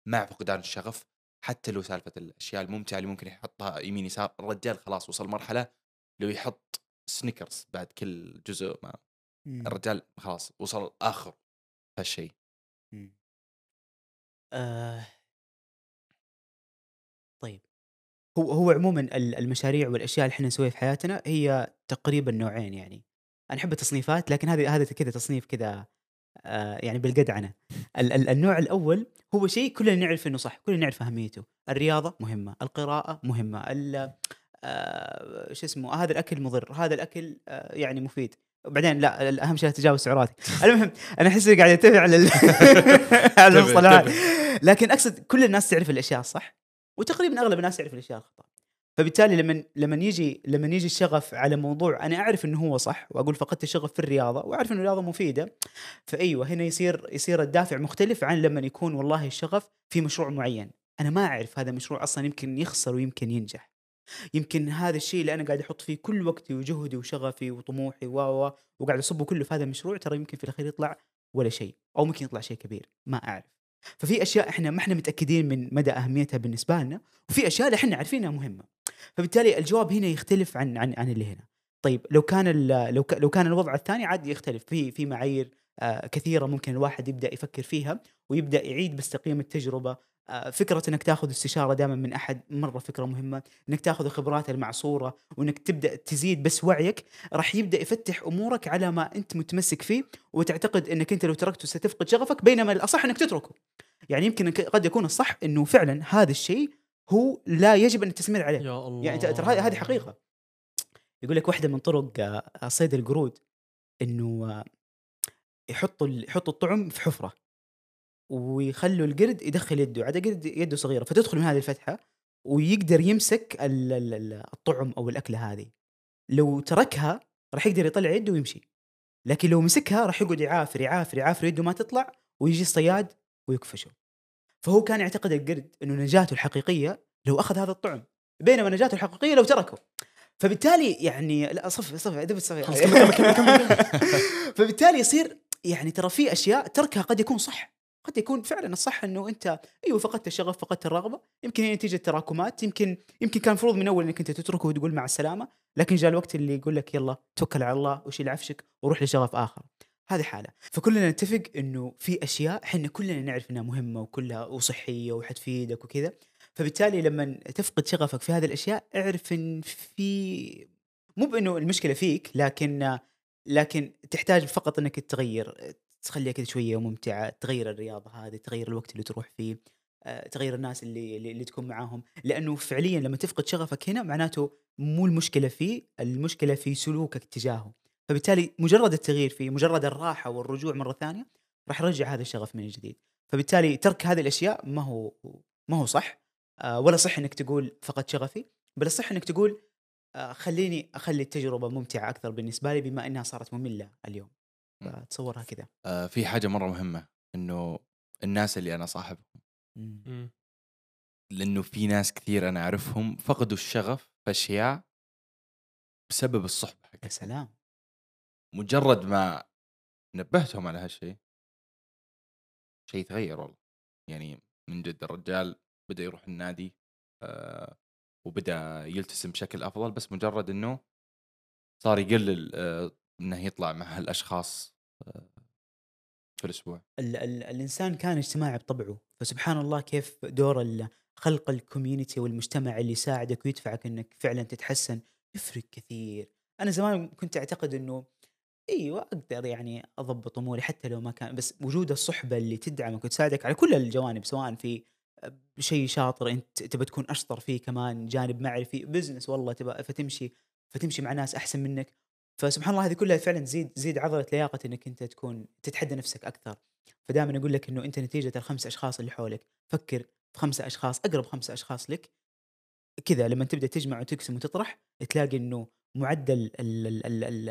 مع فقدان الشغف؟ حتى لو سالفة الأشياء الممتعة اللي ممكن يحطها يمين يسار الرجال خلاص وصل مرحلة لو يحط سنيكرز بعد كل جزء ما مم. الرجال خلاص وصل آخر هالشيء مم. آه. طيب هو هو عموما ال- المشاريع والأشياء اللي إحنا نسويها في حياتنا هي تقريبا نوعين يعني أنا أحب التصنيفات لكن هذه هذا كذا تصنيف كذا آه يعني بالقدعنة ال- ال- النوع الأول هو شيء كلنا نعرف إنه صح كلنا نعرف أهميته الرياضة مهمة القراءة مهمة ال- آه شو اسمه هذا الأكل مضر هذا الأكل آه يعني مفيد. وبعدين لا الاهم شيء لا تتجاوز سعراتك المهم أنا أحس قاعد أتبع على ال- على المصطلحات. لكن أقصد كل الناس تعرف الأشياء الصح وتقريبا أغلب الناس تعرف الأشياء الخطا فبالتالي لما لما يجي لما يجي الشغف على موضوع أنا أعرف إنه هو صح وأقول فقدت الشغف في الرياضة وأعرف إنه الرياضة مفيدة فأيوة هنا يصير يصير الدافع مختلف عن لما يكون والله الشغف في مشروع معين. أنا ما أعرف هذا المشروع أصلا يمكن يخسر ويمكن ينجح. يمكن هذا الشيء اللي أنا قاعد أحط فيه كل وقتي وجهدي وشغفي وطموحي و وقاعد أصبه كله في هذا المشروع ترى يمكن في الأخير يطلع ولا شيء أو ممكن يطلع شيء كبير ما أعرف. ففي أشياء إحنا ما إحنا متأكدين من مدى أهميتها بالنسبة لنا وفي أشياء إحنا عارفين انها مهمة. فبالتالي الجواب هنا يختلف عن عن عن اللي هنا. طيب لو كان لو لو كان الوضع الثاني عاد يختلف. في في معايير آه، كثيرة ممكن الواحد يبدأ يفكر فيها ويبدأ يعيد بس تقييم التجربة آه، فكرة إنك تاخذ استشارة دائما من أحد مرة فكرة مهمة إنك تاخذ الخبرات المعصورة وإنك تبدأ تزيد بس وعيك راح يبدأ يفتح أمورك على ما أنت متمسك فيه وتعتقد إنك أنت لو تركته ستفقد شغفك بينما الأصح إنك تتركه. يعني يمكن قد يكون الصح إنه فعلا هذا الشيء هو لا يجب أن تستمر عليه. يا الله يعني ترى هذه حقيقة. يقول لك واحدة من طرق آه، صيد القرود إنه آه، يحطوا ال- يحطوا الطعم في حفرة. ويخلوا القرد يدخل يده عاد قرد يده صغيرة فتدخل من هذه الفتحة ويقدر يمسك ال- ال- ال- الطعم أو الأكلة هذه. لو تركها راح يقدر يطلع يده ويمشي. لكن لو مسكها راح يقعد يعافر يعافر يعافر يده ما تطلع ويجي الصياد ويكفشه. فهو كان يعتقد القرد إنه نجاته الحقيقية لو أخذ هذا الطعم بينما نجاته الحقيقية لو تركه. فبالتالي يعني لا كمل كمل كمل كمل. فبالتالي يصير يعني ترى في أشياء تركها قد يكون صح. قد يكون فعلا الصح إنه أنت أيوه فقدت الشغف فقدت الرغبة. يمكن هي نتيجة تراكمات. يمكن يمكن كان المفروض من أول إنك أنت تتركه وتقول مع السلامة لكن جاء الوقت اللي يقول لك يلا توكل على الله وشيل عفشك وروح لشغف آخر. هذه حالة. فكلنا نتفق إنه في أشياء إحنا كلنا نعرف إنها مهمة وكلها وصحية وحتفيدك وكذا. فبالتالي لما تفقد شغفك في هذه الأشياء اعرف إن في مو بإنه المشكلة فيك لكن لكن تحتاج فقط إنك تغير. تخليها كذا شوية ممتعة تغير الرياضة هذه تغير الوقت اللي تروح فيه آه، تغير الناس اللي اللي تكون معاهم. لأنه فعليا لما تفقد شغفك هنا معناته مو المشكلة فيه المشكلة في سلوكك تجاهه. فبالتالي مجرد التغيير فيه مجرد الراحة والرجوع مرة ثانية راح يرجع هذا الشغف من جديد فبالتالي ترك هذه الأشياء ما هو ما هو صح آه، ولا صح إنك تقول فقد شغفي بل الصح إنك تقول آه، خليني أخلي التجربة ممتعة أكثر بالنسبة لي بما إنها صارت مملة اليوم. مم. فتصورها كذا. آه في حاجة مرة مهمة إنه الناس اللي أنا صاحبهم. لأنه في ناس كثير أنا أعرفهم فقدوا الشغف في أشياء بسبب الصحبة يا حقتهم. سلام. مجرد ما نبهتهم على هالشيء شيء تغير والله. يعني من جد الرجال بدأ يروح النادي آه وبدأ يلتزم بشكل أفضل بس مجرد إنه صار يقلل آه إنه يطلع مع هالأشخاص في الأسبوع. ال ال الإنسان كان اجتماعي بطبعه فسبحان الله كيف دور خلق الكوميونتي والمجتمع اللي يساعدك ويدفعك إنك فعلا تتحسن يفرق كثير. أنا زمان كنت أعتقد إنه أيوه أقدر يعني أضبط أموري حتى لو ما كان بس وجود الصحبة اللي تدعمك وتساعدك على كل الجوانب سواء في شيء شاطر أنت تبى تكون أشطر فيه كمان جانب معرفي بزنس والله تبى فتمشي فتمشي مع ناس أحسن منك. فسبحان الله هذه كلها فعلا تزيد تزيد عضلة لياقة إنك أنت تكون تتحدى نفسك أكثر. فدائما أقول لك إنه أنت نتيجة الخمس أشخاص اللي حولك. فكر في خمسه أشخاص أقرب خمسه أشخاص لك. كذا لما تبدأ تجمع وتقسم وتطرح تلاقي إنه معدل ال ال ال ال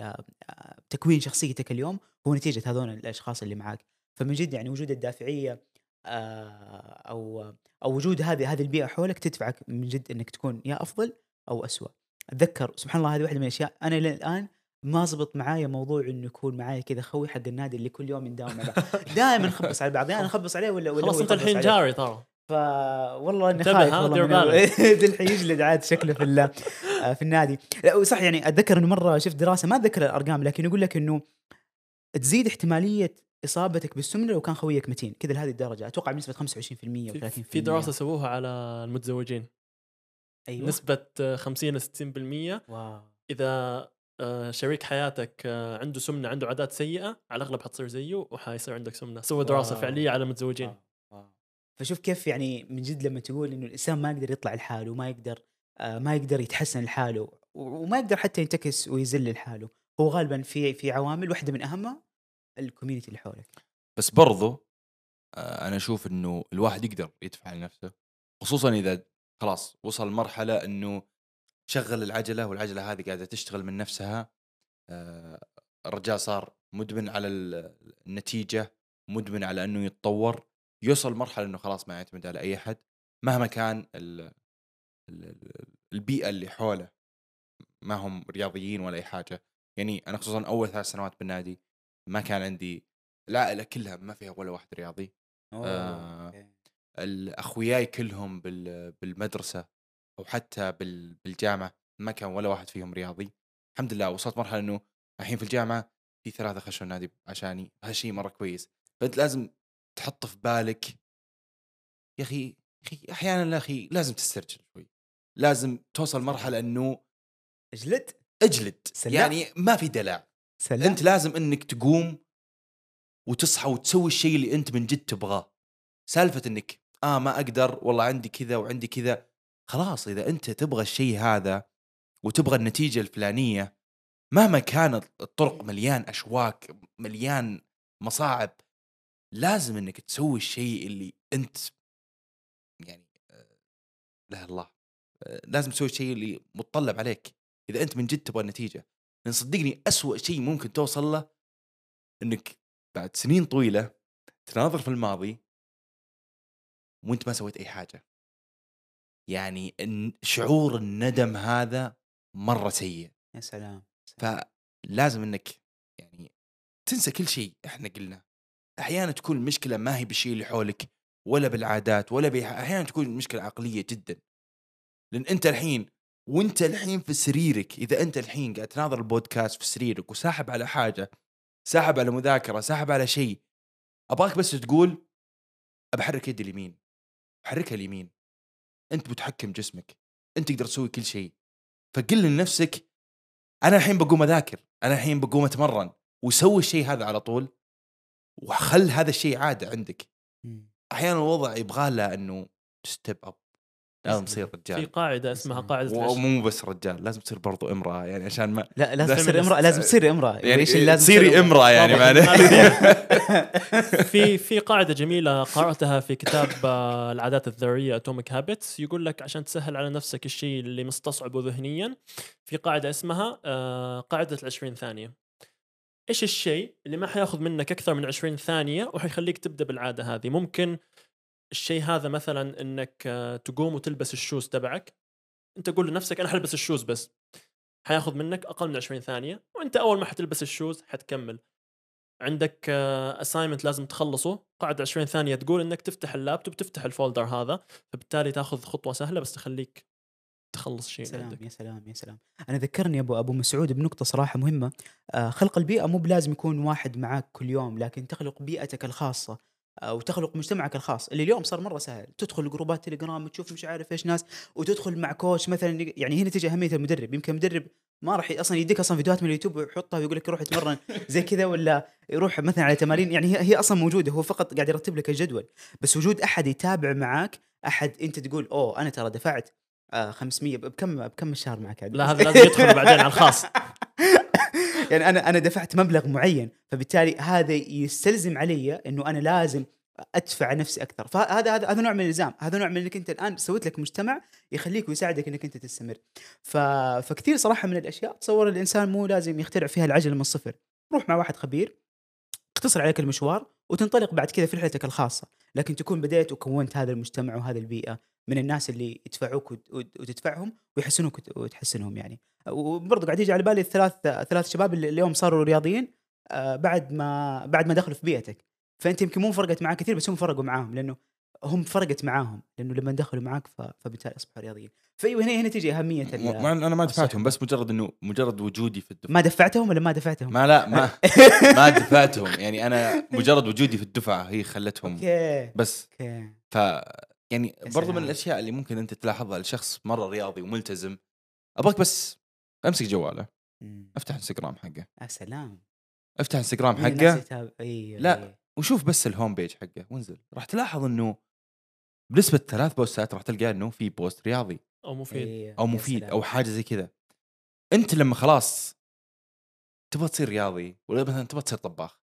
آه، تكوين شخصيتك اليوم هو نتيجة هذول الأشخاص اللي معاك. فمن جد يعني وجود الدافعية آه، أو أو وجود هذه هذه البيئة حولك تدفعك من جد إنك تكون يا أفضل أو اسوء أتذكر سبحان الله هذه واحدة من الأشياء أنا إلى الآن ما زبط معايا موضوع إنه يكون معايا كذا خوي حق النادي اللي كل يوم نداوم مع بعض دائما نخبص على بعض يعني نخبص عليه ولا ولا خلاص انت الحين. جاري ترى. فوالله إني انتبه، خايف والله دير من ال- بالك. ذي الحيج اللي عاد شكله في ال- آه، في النادي. لا صح يعني أتذكر إنه مرة شفت دراسة ما أتذكر الأرقام لكن يقول لك إنه تزيد احتمالية إصابتك بالسمنة لو كان خويك متين كذا لهذه الدرجة. أتوقع بنسبة 25% أو 30% في, دراسة سووها على المتزوجين. أيوه. نسبة آه، 50 ل 60% wow. إذا آه، شريك حياتك آه، عنده سمنة عنده عادات سيئة على الأغلب حتصير زيه وحيصير عندك سمنة سوى دراسة wow. فعلية على المتزوجين wow. wow. فشوف كيف يعني من جد لما تقول إنه الإنسان ما يقدر يطلع لحاله وما يقدر آه، ما يقدر يتحسن لحاله وما يقدر حتى ينتكس ويذل لحاله هو غالبا في في عوامل واحدة من أهمها الكوميونتي اللي حولك بس برضو آه أنا أشوف إنه الواحد يقدر يدفع لنفسه خصوصا إذا خلاص وصل مرحلة إنه شغل العجلة والعجلة هذه قاعدة تشتغل من نفسها آه الرجال صار مدمن على ال- النتيجة مدمن على إنه يتطور يوصل مرحله إنه خلاص ما يعتمد على أي أحد مهما كان ال ال ال- البيئة اللي حوله ما هم رياضيين ولا أي حاجة يعني أنا خصوصا أول ثلاث سنوات بالنادي ما كان عندي العائلة كلها ما فيها ولا واحد رياضي آه. أوكي. الأخوياي كلهم بال- بالمدرسة أو حتى بال- بالجامعة ما كان ولا واحد فيهم رياضي. الحمد لله وصلت مرحلة إنه الحين في الجامعة في ثلاثة خشوا النادي عشاني. هالشيء مرة كويس. فأنت لازم تحط في بالك يا أخي أخي أحيانا يا أخي لازم تسترجل شوي. لازم توصل مرحلة إنه أجلد؟ أجلد. سلام. يعني ما في دلع سلام أنت لازم إنك تقوم وتصحى وتسوي الشيء اللي أنت من جد تبغاه. سالفة إنك آه ما أقدر والله عندي كذا وعندي كذا. خلاص إذا أنت تبغى الشيء هذا وتبغى النتيجة الفلانية مهما كانت الطرق مليان أشواك مليان مصاعب لازم إنك تسوي الشيء اللي أنت يعني آه، لا الله آه، لازم تسوي الشيء اللي متطلب عليك. إذا أنت من جد تبغى النتيجة لأن صدقني أسوأ شيء ممكن توصل له إنك بعد سنين طويلة تناظر في الماضي وأنت ما سويت أي حاجة. يعني شعور الندم هذا مرة سيء. يا سلام فلازم إنك يعني تنسى كل شيء إحنا قلنا. أحيانا تكون المشكلة ما هي بالشيء اللي حولك ولا بالعادات ولا بي... أحيانا تكون المشكلة عقلية جدا. لأن أنت الحين وأنت الحين في سريرك إذا أنت الحين قاعد تناظر البودكاست في سريرك وساحب على حاجة ساحب على مذاكرة ساحب على شيء أبغاك بس تقول بحرك يدي اليمين حركها اليمين. أنت متحكم جسمك أنت تقدر تسوي كل شيء. فقل لنفسك أنا الحين بقوم أذاكر أنا الحين بقوم أتمرن وسوي الشيء هذا على طول وخل هذا الشيء عادة عندك. أحيانا الوضع يبغى له إنه step up لازم تصير في رجال قاعدة اسمها. قاعدة ومو بس رجال لازم تصير برضو امرأة يعني عشان ما لا لازم لا، تصير. امرأة لازم تصير امرأة. يعني اللي لازم تصيري تصير امرأة يعني في في قاعدة جميلة قرأتها في كتاب آه، العادات الذرية Atomic Habits يقول لك عشان تسهل على نفسك الشيء اللي مستصعبه ذهنيا في قاعدة اسمها آه، قاعدة ال 20 ثانية. إيش الشيء اللي ما حياخذ منك أكثر من 20 ثانية وحيخليك تبدأ بالعادة هذه؟ ممكن الشيء هذا مثلا إنك آه، تقوم وتلبس ال shoes تبعك. أنت قول لنفسك أنا حلبس ال shoes بس. حياخذ منك أقل من 20 ثانية وأنت أول ما حتلبس ال shoes حتكمل. عندك assignment لازم تخلصه. قاعد 20 ثانية تقول إنك تفتح اللابتوب تفتح ال folder هذا فبالتالي تاخذ خطوة سهلة بس تخليك تخلص شيء سلام عندك. يا سلام يا سلام. أنا ذكرني أبو أبو مسعود بنقطة صراحة مهمة. آه خلق البيئة مو بلازم يكون واحد معاك كل يوم لكن تخلق بيئتك الخاصة. آه وتخلق مجتمعك الخاص. اللي اليوم صار مرة سهل. تدخل جروبات تليجرام تشوف مش عارف إيش ناس وتدخل مع coach مثلا يعني هنا تجي أهمية المدرب. يمكن المدرب ما راح أصلا يديك أصلا فيديوهات من اليوتيوب ويحطها ويقول لك روح اتمرن زي كذا ولا يروح مثلا على تمارين. يعني هي, هي أصلا موجودة. هو فقط قاعد يرتب لك الجدول. بس وجود أحد يتابع معاك أحد أنت تقول أوه أنا ترى دفعت آه 500 بكم بكم الشهر معك؟ عاد؟ لا هذا لازم يدخل بعدين على الخاص. يعني أنا أنا دفعت مبلغ معين فبالتالي هذا يستلزم علي إنه أنا لازم أدفع نفسي أكثر. فهذا هذا هذا نوع من الإلزام. هذا نوع من إنك أنت الآن سويت لك مجتمع يخليك ويساعدك إنك أنت تستمر. ف... فكثير صراحة من الأشياء تصور الإنسان مو لازم يخترع فيها العجله من الصفر. روح مع واحد خبير اختصر عليك المشوار وتنطلق بعد كذا في رحلتك الخاصة. لكن تكون بديت وكونت هذا المجتمع وهذه البيئة من الناس اللي يدفعوك وت- وت- وتدفعهم ويحسنوك وت- وتحسنهم يعني. وبرضه قاعد يجي على بالي الثلاث ثلاث شباب اللي اليوم صاروا رياضيين آه، بعد ما بعد ما دخلوا في بيئتك. فأنت يمكن مو فرقت معاك كثير بس هم فرقوا معاهم لأنه هم فرقت معاهم لأنه لما دخلوا معاك فبالتالي أصبحوا رياضيين. فايوه هنا هنا تجي أهمية إن أنا ما دفعتهم. بس مجرد إنه مجرد وجودي في الدفعة. ما دفعتهم ولا ما دفعتهم؟ ما لا ما ما دفعتهم. يعني أنا مجرد وجودي في الدفعة هي خلتهم. بس. أوكي. ف يعني برضو من. الأشياء اللي ممكن أنت تلاحظها لشخص مرة رياضي وملتزم أبغاك بس أمسك جواله مم. أفتح إنستغرام حقه يا سلام أفتح إنستغرام حقه يتابع- أيوه لا. أيوة. وشوف بس ال home page حقه وانزل راح تلاحظ إنه بنسبة ثلاث بوستات راح تلقى إنه في post رياضي أو مفيد أيوة. أو مفيد. أو حاجة زي كذا أنت لما خلاص تبغى تصير رياضي ولا مثلا تبغى تصير طباخ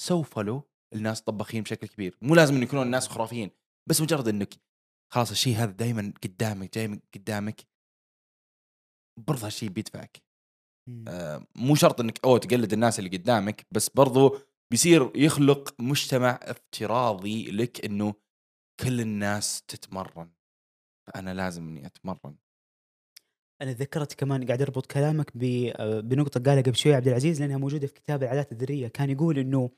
سو follow الناس طباخين بشكل كبير مو لازم إن يكونون الناس خرافيين بس مجرد إنك خلاص الشيء هذا دائما قدامك دائما قدامك برضه هالشيء بيدفعك. مم. آه، مو شرط إنك أو تقلد الناس اللي قدامك بس برضو بيصير يخلق مجتمع افتراضي لك إنه كل الناس تتمرن. فأنا لازم إني أتمرن. أنا تذكرت كمان قاعد أربط كلامك آه، بنقطة قالها قبل شوي عبد العزيز لأنها موجودة في كتاب العادات الذرية. كان يقول إنه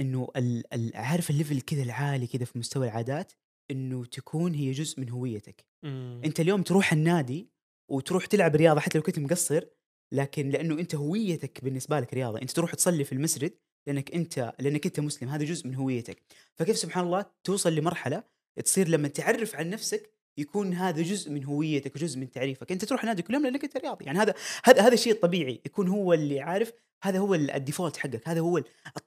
إنه ال- ال- عارف الليفل كذا العالي كذا في مستوى العادات إنه تكون هي جزء من هويتك مم. أنت اليوم تروح النادي وتروح تلعب رياضة حتى لو كنت مقصر لكن لأنه أنت هويتك بالنسبة لك رياضة أنت تروح تصلي في المسجد لأنك أنت لأنك أنت مسلم هذا جزء من هويتك فكيف سبحان الله توصل لمرحلة تصير لما تعرف عن نفسك يكون هذا جزء من هويتك وجزء من تعريفك. أنت تروح النادي كل يوم لأنك أنت رياضي. يعني هذا هذا هذا الشيء الطبيعي يكون هو اللي عارف هذا هو ال- الديفولت حقك. هذا هو ال-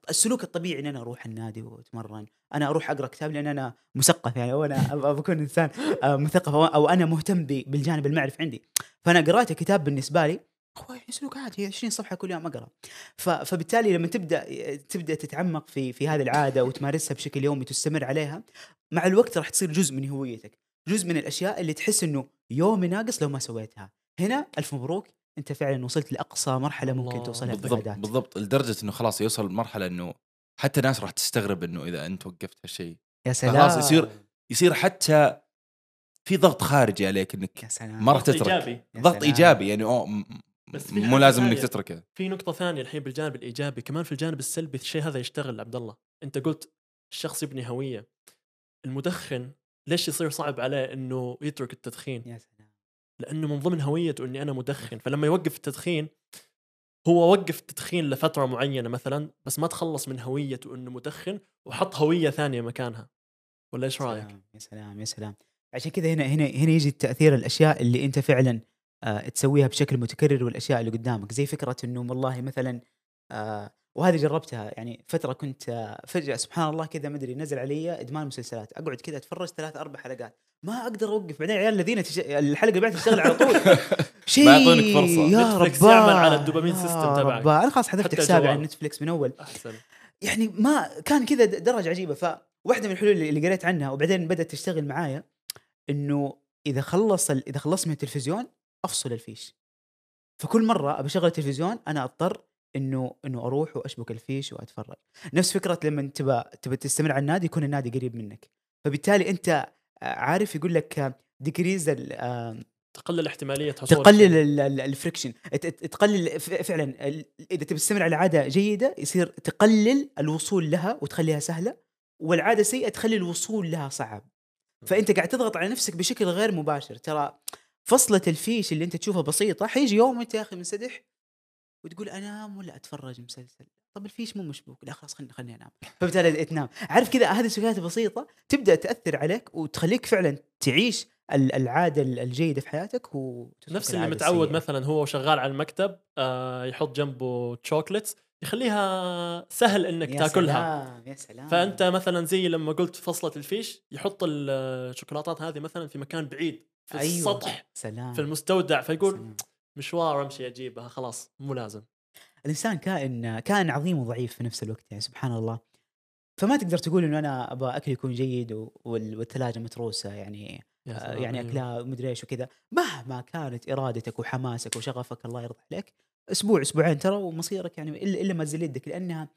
السلوك الطبيعي إن أنا أروح النادي وأتمرن. أنا أروح أقرأ كتاب لأن أنا مثقف يعني أو أنا أبغى أكون إنسان آه، مثقف أو أنا مهتم بالجانب المعرفي عندي. فأنا قرأت كتاب بالنسبة لي هو سلوك عادي 20 صفحة كل يوم أقرأ. فبالتالي لما تبدأ تبدأ تتعمق في في هذه العادة وتمارسها بشكل يومي تستمر عليها مع الوقت راح تصير جزء من هويتك. جزء من الأشياء اللي تحس إنه يومي ناقص لو ما سويتها. هنا ألف مبروك أنت فعلا وصلت لأقصى مرحلة ممكن. توصلها بالضبط العادات بالضبط. لدرجة إنه خلاص يوصل مرحلة إنه حتى الناس راح تستغرب إنه إذا أنت وقفت هالشيء. يا سلام خلاص يصير يصير حتى في ضغط خارجي عليك إنك يا سلام. ما راح ضغط تترك. إيجابي. يا ضغط سلام. إيجابي يعني أوه م- بس في مو لازم إنك. تتركه. في نقطة ثانية الحين بالجانب الإيجابي كمان في الجانب السلبي الشيء هذا يشتغل عبد الله. أنت قلت الشخص يبني هوية. المدخن ليش يصير صعب عليه أنه يترك التدخين؟ يا سلام. لأنه من ضمن هويته أني أنا مدخن فلما يوقف التدخين هو وقف التدخين لفترة معينة مثلا بس ما تخلص من هويته أنه مدخن وحط هوية ثانية مكانها. ولا رأيك؟ سلام يا سلام يا سلام. عشان كذا هنا هنا هنا يجي تاثير الأشياء اللي أنت فعلا آه تسويها بشكل متكرر والأشياء اللي قدامك. زي فكرة إنه والله مثلا آه وهذه جربتها يعني فترة كنت فجأة سبحان الله كذا ما أدري نزل علي إدمان مسلسلات. أقعد كذا أتفرج ثلاث أربع حلقات. ما أقدر أوقف. بعدين العيال الذين تش... الحلقة اللي بعد تشتغل على طول. شيء ما يعطونك فرصة. يا رباه يعمل على ال dopamine system تبعك. أنا خلاص حذفت حسابي. على نتفلكس من أول. أحسن. يعني ما كان كذا درجة عجيبة. فواحده من الحلول اللي قريت عنها وبعدين بدأت تشتغل معايا إنه إذا خلص ال- إذا خلصت من التلفزيون أفصل الفيش. فكل مرة ابى أشغل التلفزيون أنا أضطر إنه إنه أروح وأشبك الفيش وأتفرج. نفس فكرة لما تبى تبى تستمر على النادي يكون النادي قريب منك. فبالتالي أنت آه، عارف يقول لك decrease تقلل احتمالية حصول تقلل ال friction تقلل فعلا إذا تبي تستمر على عادة جيدة يصير تقلل الوصول لها وتخليها سهلة والعادة سيئة تخلي الوصول لها صعب. فأنت قاعد تضغط على نفسك بشكل غير مباشر. ترى فصلة الفيش اللي أنت تشوفها بسيطة حيجي يوم انت يا أخي منسدح وتقول أنام ولا أتفرج مسلسل؟ طب الفيش مو مشبوك. لا خلاص خلني خلني أنام. فبالتالي تنام. عارف كذا؟ هذه السلوكيات البسيطة تبدأ تأثر عليك وتخليك فعلا تعيش ال- العادة ال- الجيدة في حياتك نفس اللي متعود السيئة. مثلا هو شغال على المكتب آه يحط جنبه تشوكلتس يخليها سهل إنك يا تاكلها. سلام يا سلام. فأنت مثلا زي لما قلت فصلة الفيش يحط الشوكولاتات هذه مثلا في مكان بعيد في أيوة. السطح سلام. في المستودع فيقول سلام. مشوار امشي اجيبها خلاص مو لازم. الإنسان كائن كائن عظيم وضعيف في نفس الوقت يعني سبحان الله. فما تقدر تقول إنه أنا أبغى أكل يكون جيد والثلاجة متروسة يعني آه، يعني أيوة. أكلها مدري إيش وكذا. مهما كانت إرادتك وحماسك وشغفك الله يرضى عليك أسبوع أسبوعين ترى ومصيرك يعني الا إلا ما تزل يدك لأنها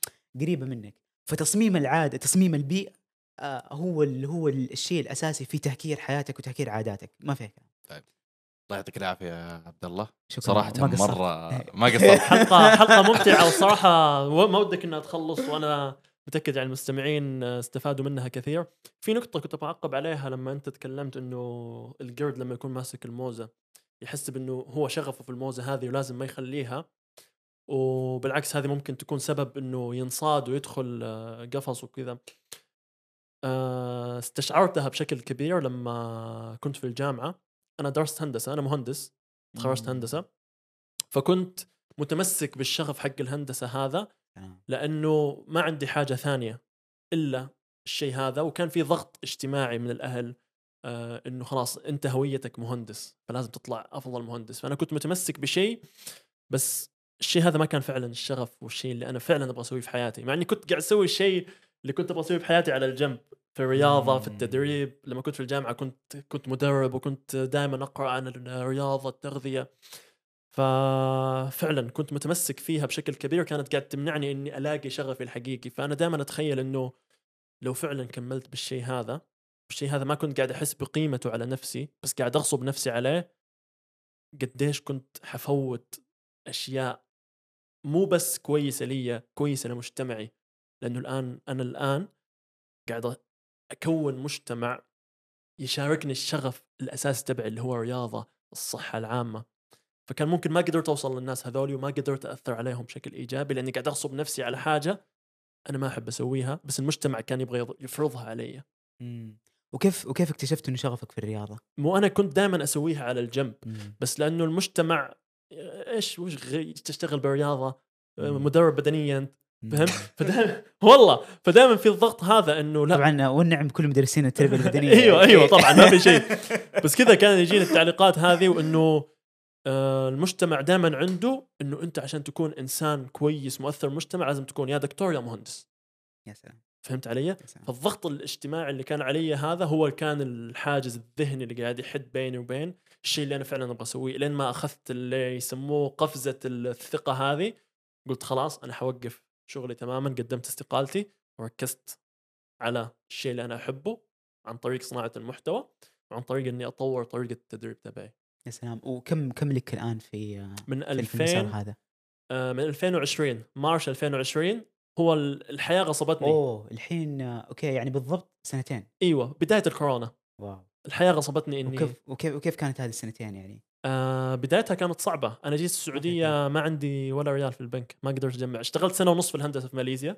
قريبة منك. فتصميم العادة تصميم البيئة آه، هو ال- هو ال- الشيء الأساسي في تهكير حياتك وتهكير عاداتك. ما فيها كلام. الله يعطيك العافية يا عبد الله شكرا. صراحة ما قصرت. مره ما قصرت. حلقه حلقة ممتعة والصراحه و- ما ودك انها تخلص وأنا متأكد يعني المستمعين استفادوا منها كثير. في نقطة كنت بعقب عليها لما أنت تكلمت إنه القرد لما يكون ماسك الموزة يحس بإنه هو شغفه في الموزة هذه ولازم ما يخليها وبالعكس هذه ممكن تكون سبب إنه ينصاد ويدخل آه، قفص وكذا. آه، استشعرتها بشكل كبير لما كنت في الجامعة. أنا درست هندسة أنا مهندس تخرجت. هندسة فكنت متمسك بالشغف حق الهندسة هذا. لأنه ما عندي حاجة ثانية إلا الشيء هذا وكان في ضغط اجتماعي من الأهل آه إنه خلاص أنت هويتك مهندس فلازم تطلع أفضل مهندس فأنا كنت متمسك بشيء بس الشيء هذا ما كان فعلا الشغف والشيء اللي أنا فعلا أبغى أسويه في حياتي مع إني كنت قاعد أسوي الشيء اللي كنت أبغى أسويه في حياتي على الجنب في الرياضه في. التدريب. لما كنت في الجامعة كنت كنت مدرب وكنت دائما أقرأ عن الرياضة التغذية. ففعلا كنت متمسك فيها بشكل كبير كانت قاعد تمنعني إني ألاقي شغفي الحقيقي. فأنا دائما أتخيل إنه لو فعلا كملت بالشيء هذا الشيء هذا ما كنت قاعد أحس بقيمته على نفسي بس قاعد أغصب نفسي عليه قديش كنت حفوت أشياء مو بس كويسة لي كويسة لمجتمعي. لأنه الآن أنا الآن قاعد أكون مجتمع يشاركني الشغف الأساسي تبعي اللي هو الرياضه الصحة العامة فكان ممكن ما قدرت أوصل للناس هذولي وما قدرت أثر عليهم بشكل إيجابي لأني قاعد أغصب نفسي على حاجة أنا ما أحب أسويها بس المجتمع كان يبغى يفرضها علي مم. وكيف وكيف اكتشفت إنه شغفك في الرياضة؟ مو أنا كنت دائما أسويها على الجنب مم. بس لأنه المجتمع إيش وش غي- تشتغل بالرياضة مم. مدرب بدنيا. فهمت؟ فدائما والله فدائما في الضغط هذا إنه لا. طبعا والنعم كل مدرسين التربية البدنية. أيوه أيوه طبعا ما في شيء. بس كذا كان يجيني التعليقات هذه وإنه آه، المجتمع دائما عنده إنه أنت عشان تكون إنسان كويس مؤثر المجتمع لازم تكون يا دكتور يا مهندس. يا سلام. فهمت علي؟ فالضغط الاجتماعي اللي كان علي هذا هو كان الحاجز الذهني اللي قاعد يحد بيني وبين الشيء اللي أنا فعلا أبغى أسويه. لين ما أخذت اللي يسموه قفزة الثقة هذه قلت خلاص أنا حوقف. شغلي تماما قدمت استقالتي وركزت على الشيء اللي أنا أحبه عن طريق صناعة المحتوى وعن طريق إني أطور طريقة التدريب تبعي. يا سلام. وكم كم لك الآن في من في في المسار 2000 هذا؟ آه، من 2020 March 2020 هو ال- الحياة غصبتني. أوه الحين آه، okay يعني بالضبط سنتين. إيوه بداية الكورونا. wow. الحياة غصبتني إني وكيف وكيف وكيف كانت هذه السنتين يعني؟ آه بدايتها كانت صعبة. أنا جيت السعودية ما عندي ولا ريال في البنك ما قدرت أجمع. اشتغلت سنة ونص في الهندسة في ماليزيا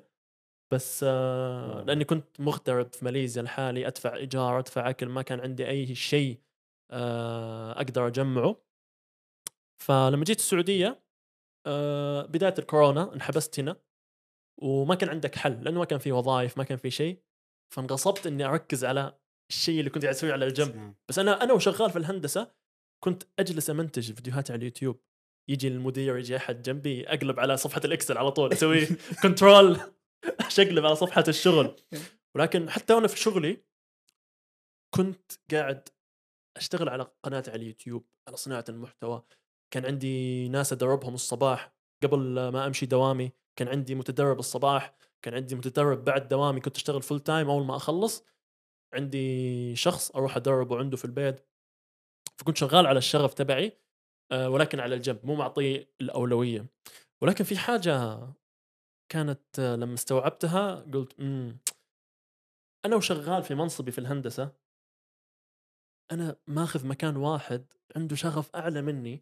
بس آه. لأني كنت مغترب في ماليزيا لحالي أدفع إيجار أدفع أكل ما كان عندي أي شيء آه أقدر أجمعه. فلما جيت السعودية آه بداية الكورونا انحبست هنا وما كان عندك حل لأنه ما كان في وظائف ما كان في شيء. فانغصبت إني أركز على الشيء اللي كنت قاعد أسويه على الجنب. نعم. بس أنا أنا وشغال في الهندسة كنت أجلس أمنتج فيديوهات على اليوتيوب. يجي المدير يجي أحد جنبي اقلب على صفحة الإكسل على طول أسوي control اشقلب على صفحة الشغل. ولكن حتى وأنا في شغلي كنت قاعد أشتغل على قناتي على اليوتيوب على صناعة المحتوى. كان عندي ناس أدربهم الصباح قبل ما أمشي دوامي. كان عندي متدرب الصباح. كان عندي متدرب بعد دوامي. كنت أشتغل full time أول ما أخلص. عندي شخص أروح أدربه عنده في البيت فكنت شغال على الشغف تبعي آه، ولكن على الجنب مو معطيه الأولوية ولكن في حاجة كانت آه، لما استوعبتها قلت امم أنا وشغال في منصبي في الهندسة أنا ماخذ مكان واحد عنده شغف أعلى مني.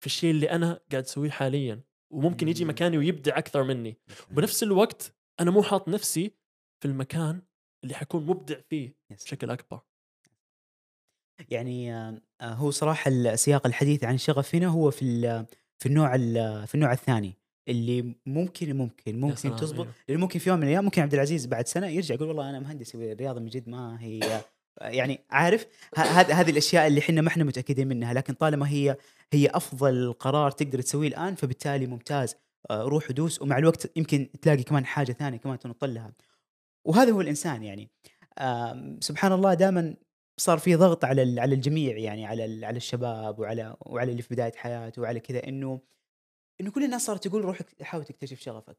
في الشيء اللي أنا قاعد أسويه حاليا وممكن يجي. مكاني ويبدع أكثر مني وبنفس الوقت أنا مو حاط نفسي في المكان اللي حكون مبدع فيه. بشكل أكبر يعني آه، هو صراحة السياق الحديث عن الشغف هنا هو في في النوع ال- في النوع الثاني اللي ممكن ممكن ممكن تزبط أيوه. لأنه ممكن في يوم من الأيام ممكن عبد العزيز بعد سنة يرجع يقول والله أنا مهندس الرياضة من جد ما هي يعني عارف هذه هذه الأشياء اللي إحنا ما إحنا متأكدين منها لكن طالما هي هي أفضل قرار تقدر تسويه الآن فبالتالي ممتاز آه، روح ودوس ومع الوقت يمكن تلاقي كمان حاجة ثانية كمان تنط لها وهذا هو الإنسان يعني. سبحان الله دائما صار في ضغط على على الجميع يعني على على الشباب وعلى وعلى اللي في بداية حياته وعلى كذا إنه إنه كل الناس صارت تقول روح حاول تكتشف شغفك.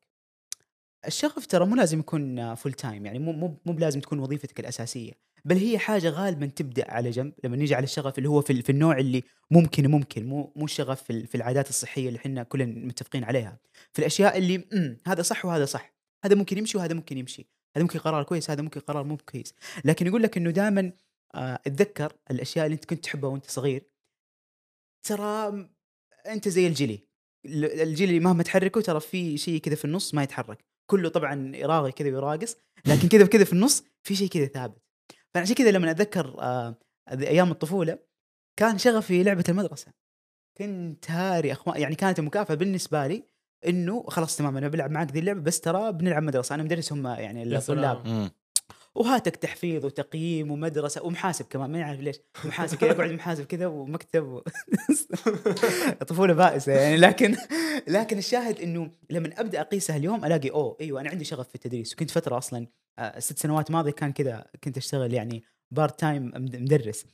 الشغف ترى مو لازم يكون full time يعني مو مو مو بلازم تكون وظيفتك الأساسية بل هي حاجة غالبا تبدأ على جنب لما نيجي على الشغف اللي هو في, في النوع اللي ممكن ممكن مو مو الشغف في, في العادات الصحية اللي إحنا كلنا متفقين عليها. في الأشياء اللي مم هذا صح وهذا صح هذا ممكن يمشي وهذا ممكن يمشي. هذا ممكن قرار كويس هذا ممكن قرار مو كويس. لكن يقول لك إنه دائما آه اتذكر الأشياء اللي أنت كنت تحبها وأنت صغير. ترى أنت زي الجلي ال- الجلي مهما تحركه ترى في شيء كذا في النص ما يتحرك. كله طبعا راغي كذا ويراقص لكن كذا كذا في النص في شيء كذا ثابت. فعشان كذا لما أتذكر آه أيام الطفولة كان شغفي لعبة المدرسة. كنت هاري اخوان يعني كانت المكافأة بالنسبة لي إنه خلاص تمام أنا بلعب معك ذي اللعبة بس ترى بنلعب مدرسة. أنا مدرس هم يعني. الطلاب. وهاتك تحفيظ وتقييم ومدرسة ومحاسب كمان ما يعرف ليش. محاسب كذا أقعد محاسب كذا ومكتب و... طفوله بائسة يعني. لكن لكن الشاهد إنه لما أبدأ أقيسها اليوم ألاقي أوه إيوه أنا عندي شغف في التدريس. وكنت فترة أصلا آه، ست سنوات ماضية كان كذا كنت أشتغل يعني part time مدرس.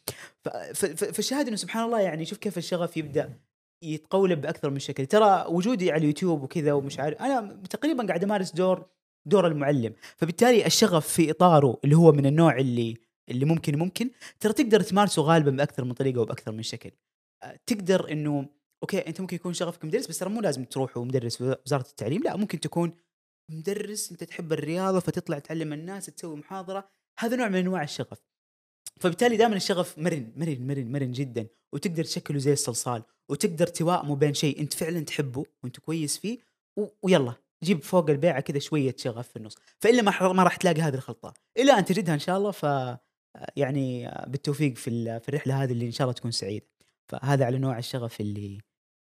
فالشاهد إنه سبحان الله يعني شوف كيف الشغف يبدأ. يتقولب بأكثر من شكل. ترى وجودي على اليوتيوب وكذا ومش عارف أنا تقريبا قاعد أمارس دور دور المعلم. فبالتالي الشغف في إطاره اللي هو من النوع اللي اللي ممكن ممكن ترى تقدر تمارسه غالبا بأكثر من طريقة وبأكثر من شكل. تقدر إنه أوكي أنت ممكن يكون شغفك مدرس بس ترى مو لازم تروح ومدرس وزارة التعليم لا ممكن تكون مدرس أنت تحب الرياضة فتطلع تعلم الناس تسوي محاضرة. هذا نوع من أنواع الشغف. فبالتالي دائما الشغف مرن مرن مرن مرن جدا وتقدر تشكله زي الصلصال وتقدر توائمه بين شيء أنت فعلا تحبه وأنت كويس فيه و... ويلا جيب فوق البيعة كذا شوية شغف في النص. فإلا ما ح- ما راح تلاقي هذه الخلطة. الا أن تجدها إن شاء الله ف يعني بالتوفيق في ال- في الرحلة هذه اللي إن شاء الله تكون سعيدة. فهذا على نوع الشغف اللي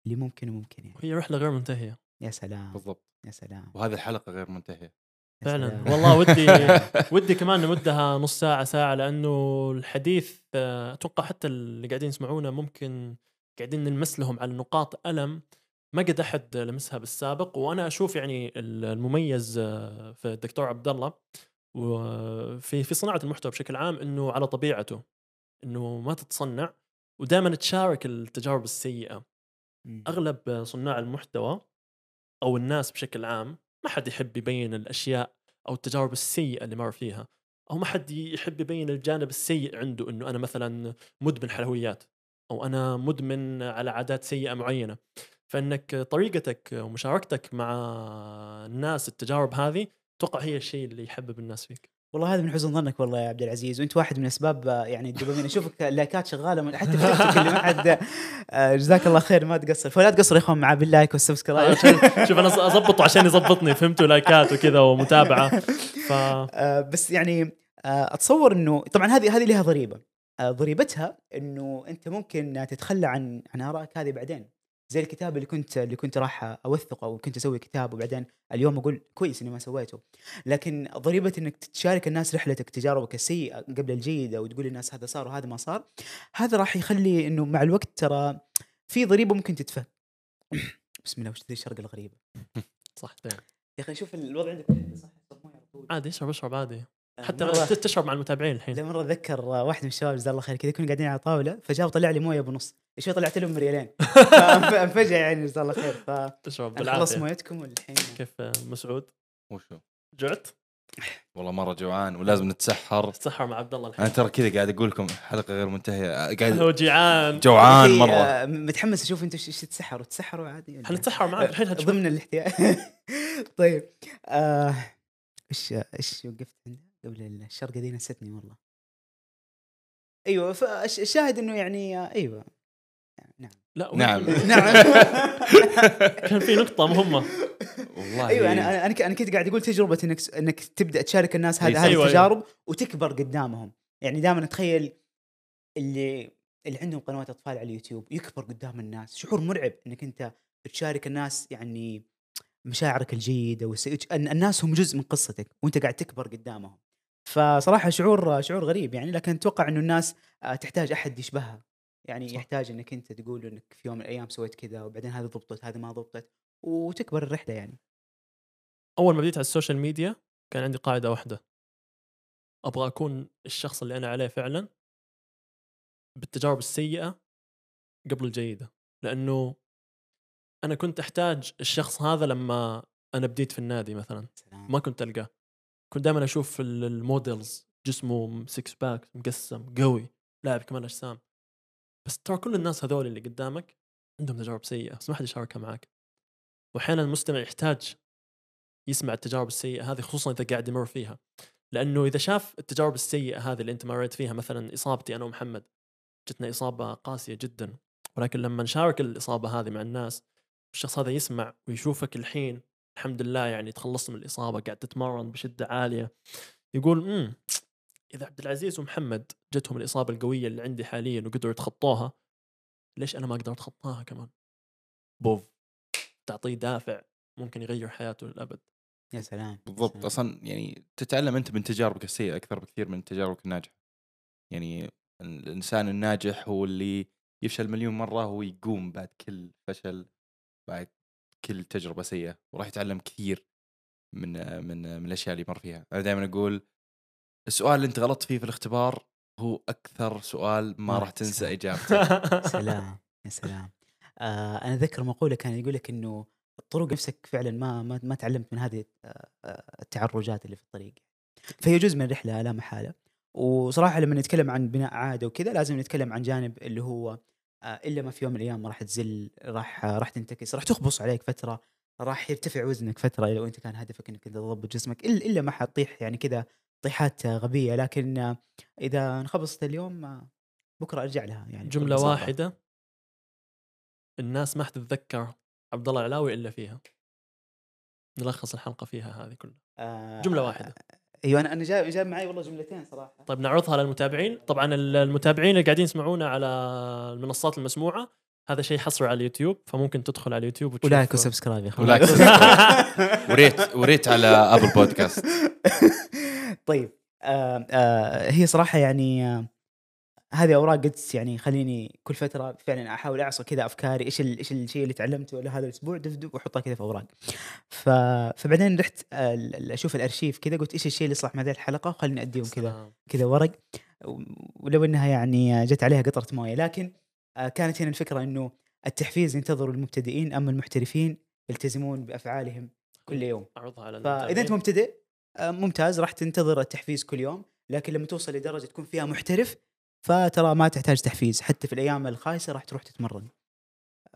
اللي ممكن وممكن يعني. هي رحلة غير منتهية. يا سلام. بالضبط. يا سلام. وهذه الحلقة غير منتهية. فعلا. والله ودي ودي كمان نمدها نص ساعة ساعة لأنه الحديث آه، أتوقع حتى اللي قاعدين يسمعونا ممكن قاعدين نلمس لهم على نقاط ألم ما قد أحد لمسها بالسابق وأنا أشوف يعني المميز آه، في الدكتور عبد الله وفي في صناعة المحتوى بشكل عام إنه على طبيعته إنه ما تتصنع ودائما تشارك التجارب السيئة. أغلب صناع المحتوى أو الناس بشكل عام ما حد يحب يبين الأشياء أو التجارب السيئة اللي مر فيها أو ما حد يحب يبين الجانب السيء عنده إنه أنا مثلا مدمن حلويات أو أنا مدمن على عادات سيئة معينة. فإنك طريقتك ومشاركتك مع الناس التجارب هذه أتوقع هي الشيء اللي يحبب الناس فيك. والله هذا من حسن ظنك والله يا عبد العزيز. وأنت واحد من أسباب آه، يعني الدوبامين أشوفك اللايكات شغالة من حتى في اللي ما حد آه، جزاك الله خير ما تقصر. فلا تقصر يا إخوان مع بال like وال subscribe. عشان شوف أنا اضبطه عشان يضبطني فهمتوا؟ لايكات وكذا ومتابعة. ف آه، بس يعني آه، أتصور إنه طبعا هذه هذه لها ضريبة. آه، ضريبتها إنه أنت ممكن تتخلى عن عن آرائك هذه بعدين. زي الكتاب اللي كنت اللي كنت راح أوثقه أو كنت أسوي كتاب وبعدين اليوم أقول كويس إني ما سويته لكن ضريبة إنك تشارك الناس رحلتك تجاربك السيئه قبل الجيده وتقول للناس هذا صار وهذا ما صار هذا راح يخلي إنه مع الوقت ترى في ضريبة ممكن تدفع بسم الله وش ذي الشرقه الغريبه صح. يا أخي شوف الوضع عندك صح. عادي اشرب اشرب عادي حتى تشرب مع المتابعين الحين. مرة اتذكر واحد من الشباب جزاه الله خير كذا كنا قاعدين على طاولة فجاء وطلع لي موية بنص. شوي طلعت لهم ريالين فانفجع يعني جزاه الله خير. تشرب فخلص بالعافية. مويتكم والحين. كيف آه، مسعود؟ وشو؟ جعت والله مرة جوعان ولازم نتسحر. تسحر مع عبد الله أنا الحين ترى كذا قاعد أقول لكم حلقة غير منتهية. قاعد هو جيعان. جوعان أخي، مرة. آه، متحمس أشوف أنتم إيش تسحروا تسحروا عادي يعني. حنتسحر معك الحين ضمن الاحتياج. طيب آه، إيش إيش وقفت عنده قبل الشرقة دي نستني والله. أيوه فالشاهد إنه يعني أيوه. نعم. لا نعم. نعم. كان في نقطة مهمة. والله. أيوه أنا أنا أنا كنت قاعد أقول تجربة إنك إنك تبدأ تشارك الناس هذه أيوة، هذه أيوة. التجارب وتكبر قدامهم. يعني دائما أتخيل اللي اللي عندهم قنوات أطفال على اليوتيوب يكبر قدام الناس. شعور مرعب إنك أنت تشارك الناس يعني مشاعرك الجيدة والسيئة الناس هم جزء من قصتك وأنت قاعد تكبر قدامهم. فصراحة شعور شعور غريب يعني لكن أتوقع إنه الناس آه، تحتاج أحد يشبهها. يعني صح. يحتاج إنك أنت تقول إنك في يوم من الأيام سويت كذا وبعدين هذا ضبطت هذا ما ضبطت وتكبر الرحلة يعني. أول ما بديت على ال social media كان عندي قاعدة واحدة. أبغى أكون الشخص اللي أنا عليه فعلا بالتجارب السيئة قبل الجيدة. لأنه أنا كنت أحتاج الشخص هذا لما أنا بديت في النادي مثلا. سلام. ما كنت ألقاه. كنت دائما أشوف ال- ال models جسمه six pack مقسم قوي لاعب كمال أجسام. بس ترى كل الناس هذول اللي قدامك عندهم تجارب سيئة بس ما حد يشاركها معك. وأحيانا المستمع يحتاج يسمع التجارب السيئة هذه خصوصا إذا قاعد يمر فيها. لأنه إذا شاف التجارب السيئة هذه اللي أنت مريت فيها مثلا إصابتي أنا ومحمد جتنا إصابة قاسية جدا. ولكن لما نشارك الإصابة هذه مع الناس الشخص هذا يسمع ويشوفك الحين الحمد لله يعني تخلصت من الإصابة قاعد تتمرن بشدة عالية. يقول امم إذا عبد العزيز ومحمد جتهم الإصابة القوية اللي عندي حاليا وقدروا يتخطوها ليش أنا ما أقدر أتخطاها كمان؟ بوف. تعطيه دافع ممكن يغير حياته للأبد. يا سلام بالضبط سلام. أصلا يعني تتعلم أنت من تجاربك السيئة أكثر بكثير من تجاربك الناجحة. يعني الإنسان الناجح هو اللي يفشل مليون مرة ويقوم بعد كل فشل بعد كل تجربة سيئة وراح يتعلم كثير من من من الأشياء اللي مر فيها. أنا دائما أقول السؤال اللي أنت غلطت فيه في الاختبار هو أكثر سؤال ما راح تنسى. اجابته سلام يا سلام. آه أنا اتذكر مقولة كان يقول لك إنه الطرق نفسك فعلا ما ما, ما تعلمت من هذه آه، التعرجات اللي في الطريق. فهي جزء من الرحلة لا محالة. وصراحة لما نتكلم عن بناء عادة وكذا لازم نتكلم عن جانب اللي هو آه، إلا ما في يوم من الأيام راح تزل راح راح تنتكس راح تخبص عليك فترة راح يرتفع وزنك فترة لو انت كان هدفك إنك تضبط جسمك الا إلا ما حتطيح يعني كذا طيحات آه، غبية لكن آه، إذا انخبصت اليوم آه، بكرة أرجع لها يعني بساطة. واحدة. الناس ما حتتذكر عبد الله العلاوي إلا فيها. نلخص الحلقة فيها هذه كلها. آه، جملة واحدة. أيوه أنا أنا جايب جايب معي والله جملتين صراحة. طيب نعرضها للمتابعين. طبعا ال- المتابعين اللي قاعدين يسمعونا على المنصات المسموعة. هذا شيء حصري على اليوتيوب فممكن تدخل على اليوتيوب وتشوف و like و subscribe يا اخوان و like و rate و rate على Apple Podcast طيب آه آه هي صراحة يعني آه هذه أوراق قد يعني خليني كل فترة فعلا أحاول أعصر كذا أفكاري إيش ال- إيش الشيء اللي تعلمته هذا الأسبوع دفدف وأحطها كذا في أوراق. ف... فبعدين رحت آه، أشوف الأرشيف كذا قلت إيش الشيء اللي صح مع هذه الحلقة؟ خليني أديهم كذا. كذا ورق. ولو إنها يعني جت عليها قطرة موية. لكن آه، كانت هنا الفكرة إنه التحفيز ينتظر المبتدئين أما المحترفين يلتزمون بأفعالهم كل يوم. اعرضها على فاذا أنت. مبتدئ آه، ممتاز راح تنتظر التحفيز كل يوم. لكن لما توصل لدرجة تكون فيها محترف فترى ما تحتاج تحفيز. حتى في الأيام الخايسة راح تروح تتمرن.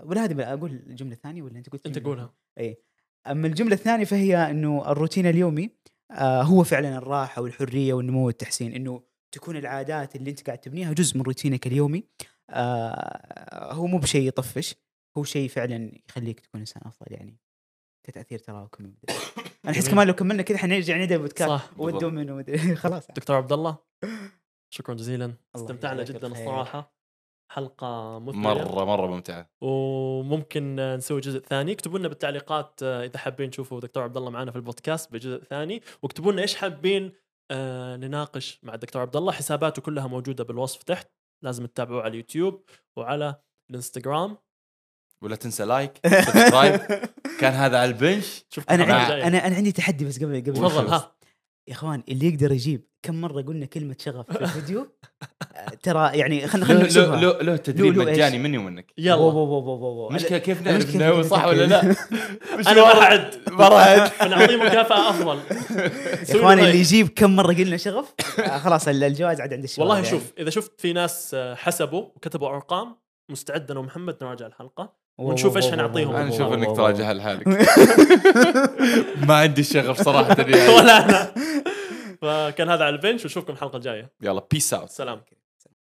ولا هذه أقول الجملة الثانية ولا أنت قلت أنت؟ قولها. إي. أما الجملة الثانية فهي إنه الروتين اليومي آه هو فعلا الراحة والحرية والنمو والتحسين. إنه تكون العادات اللي أنت قاعد تبنيها جزء من روتينك اليومي. آه هو مو بشيء يطفش. هو شيء فعلا يخليك تكون إنسان أفضل يعني. كتأثير تراكمي. أنا أحس. كمان لو كملنا كذا حنرجع ندعي بودكاست صح والدومينو خلاص. دكتور عبد الله؟ شكرا جزيلا. استمتعنا جدا. الصراحة. حلقة مثمره مرة مرة ممتعة. وممكن نسوي جزء ثاني. اكتبوا لنا بالتعليقات آه، إذا حابين تشوفوا دكتور عبد الله معنا في البودكاست بجزء ثاني. واكتبوا لنا إيش حابين آه، نناقش مع الدكتور عبد الله. حساباته كلها موجودة بالوصف تحت. لازم تتابعوه على اليوتيوب وعلى الإنستغرام. ولا تنسى like subscribe كان هذا على البنش. شوفكم أنا. أنا أنا عندي تحدي بس قبل قبل. تفضل. ها. يا إخوان اللي يقدر يجيب كم مرة قلنا كلمة شغف في الفيديو؟ آه، ترى يعني خلينا خلينا نحسبها له له تدريب؟ مجاني مني ومنك. يلا. وو- وو- وو- وو- وو. مشكلة كيف نعرف إنه هو صح ولا لا؟ أنا ما اعد ما راعد فنعطيه مكافاه أفضل. يا إخوان اللي. يجيب كم مرة قلنا شغف آه، خلاص ال- الجوائز عاد عند الشباب والله. شوف إذا شفت في ناس آه، حسبوا وكتبوا أرقام مستعد أنا ومحمد نراجع الحلقة. ونشوف وو- حنعطيهم. أنا أشوف إنك تراجعها لحالك. ما عندي الشغف صراحة يعني ولا أنا. فكان هذا على البنش ونشوفكم الحلقة الجاية. يلا peace out سلام.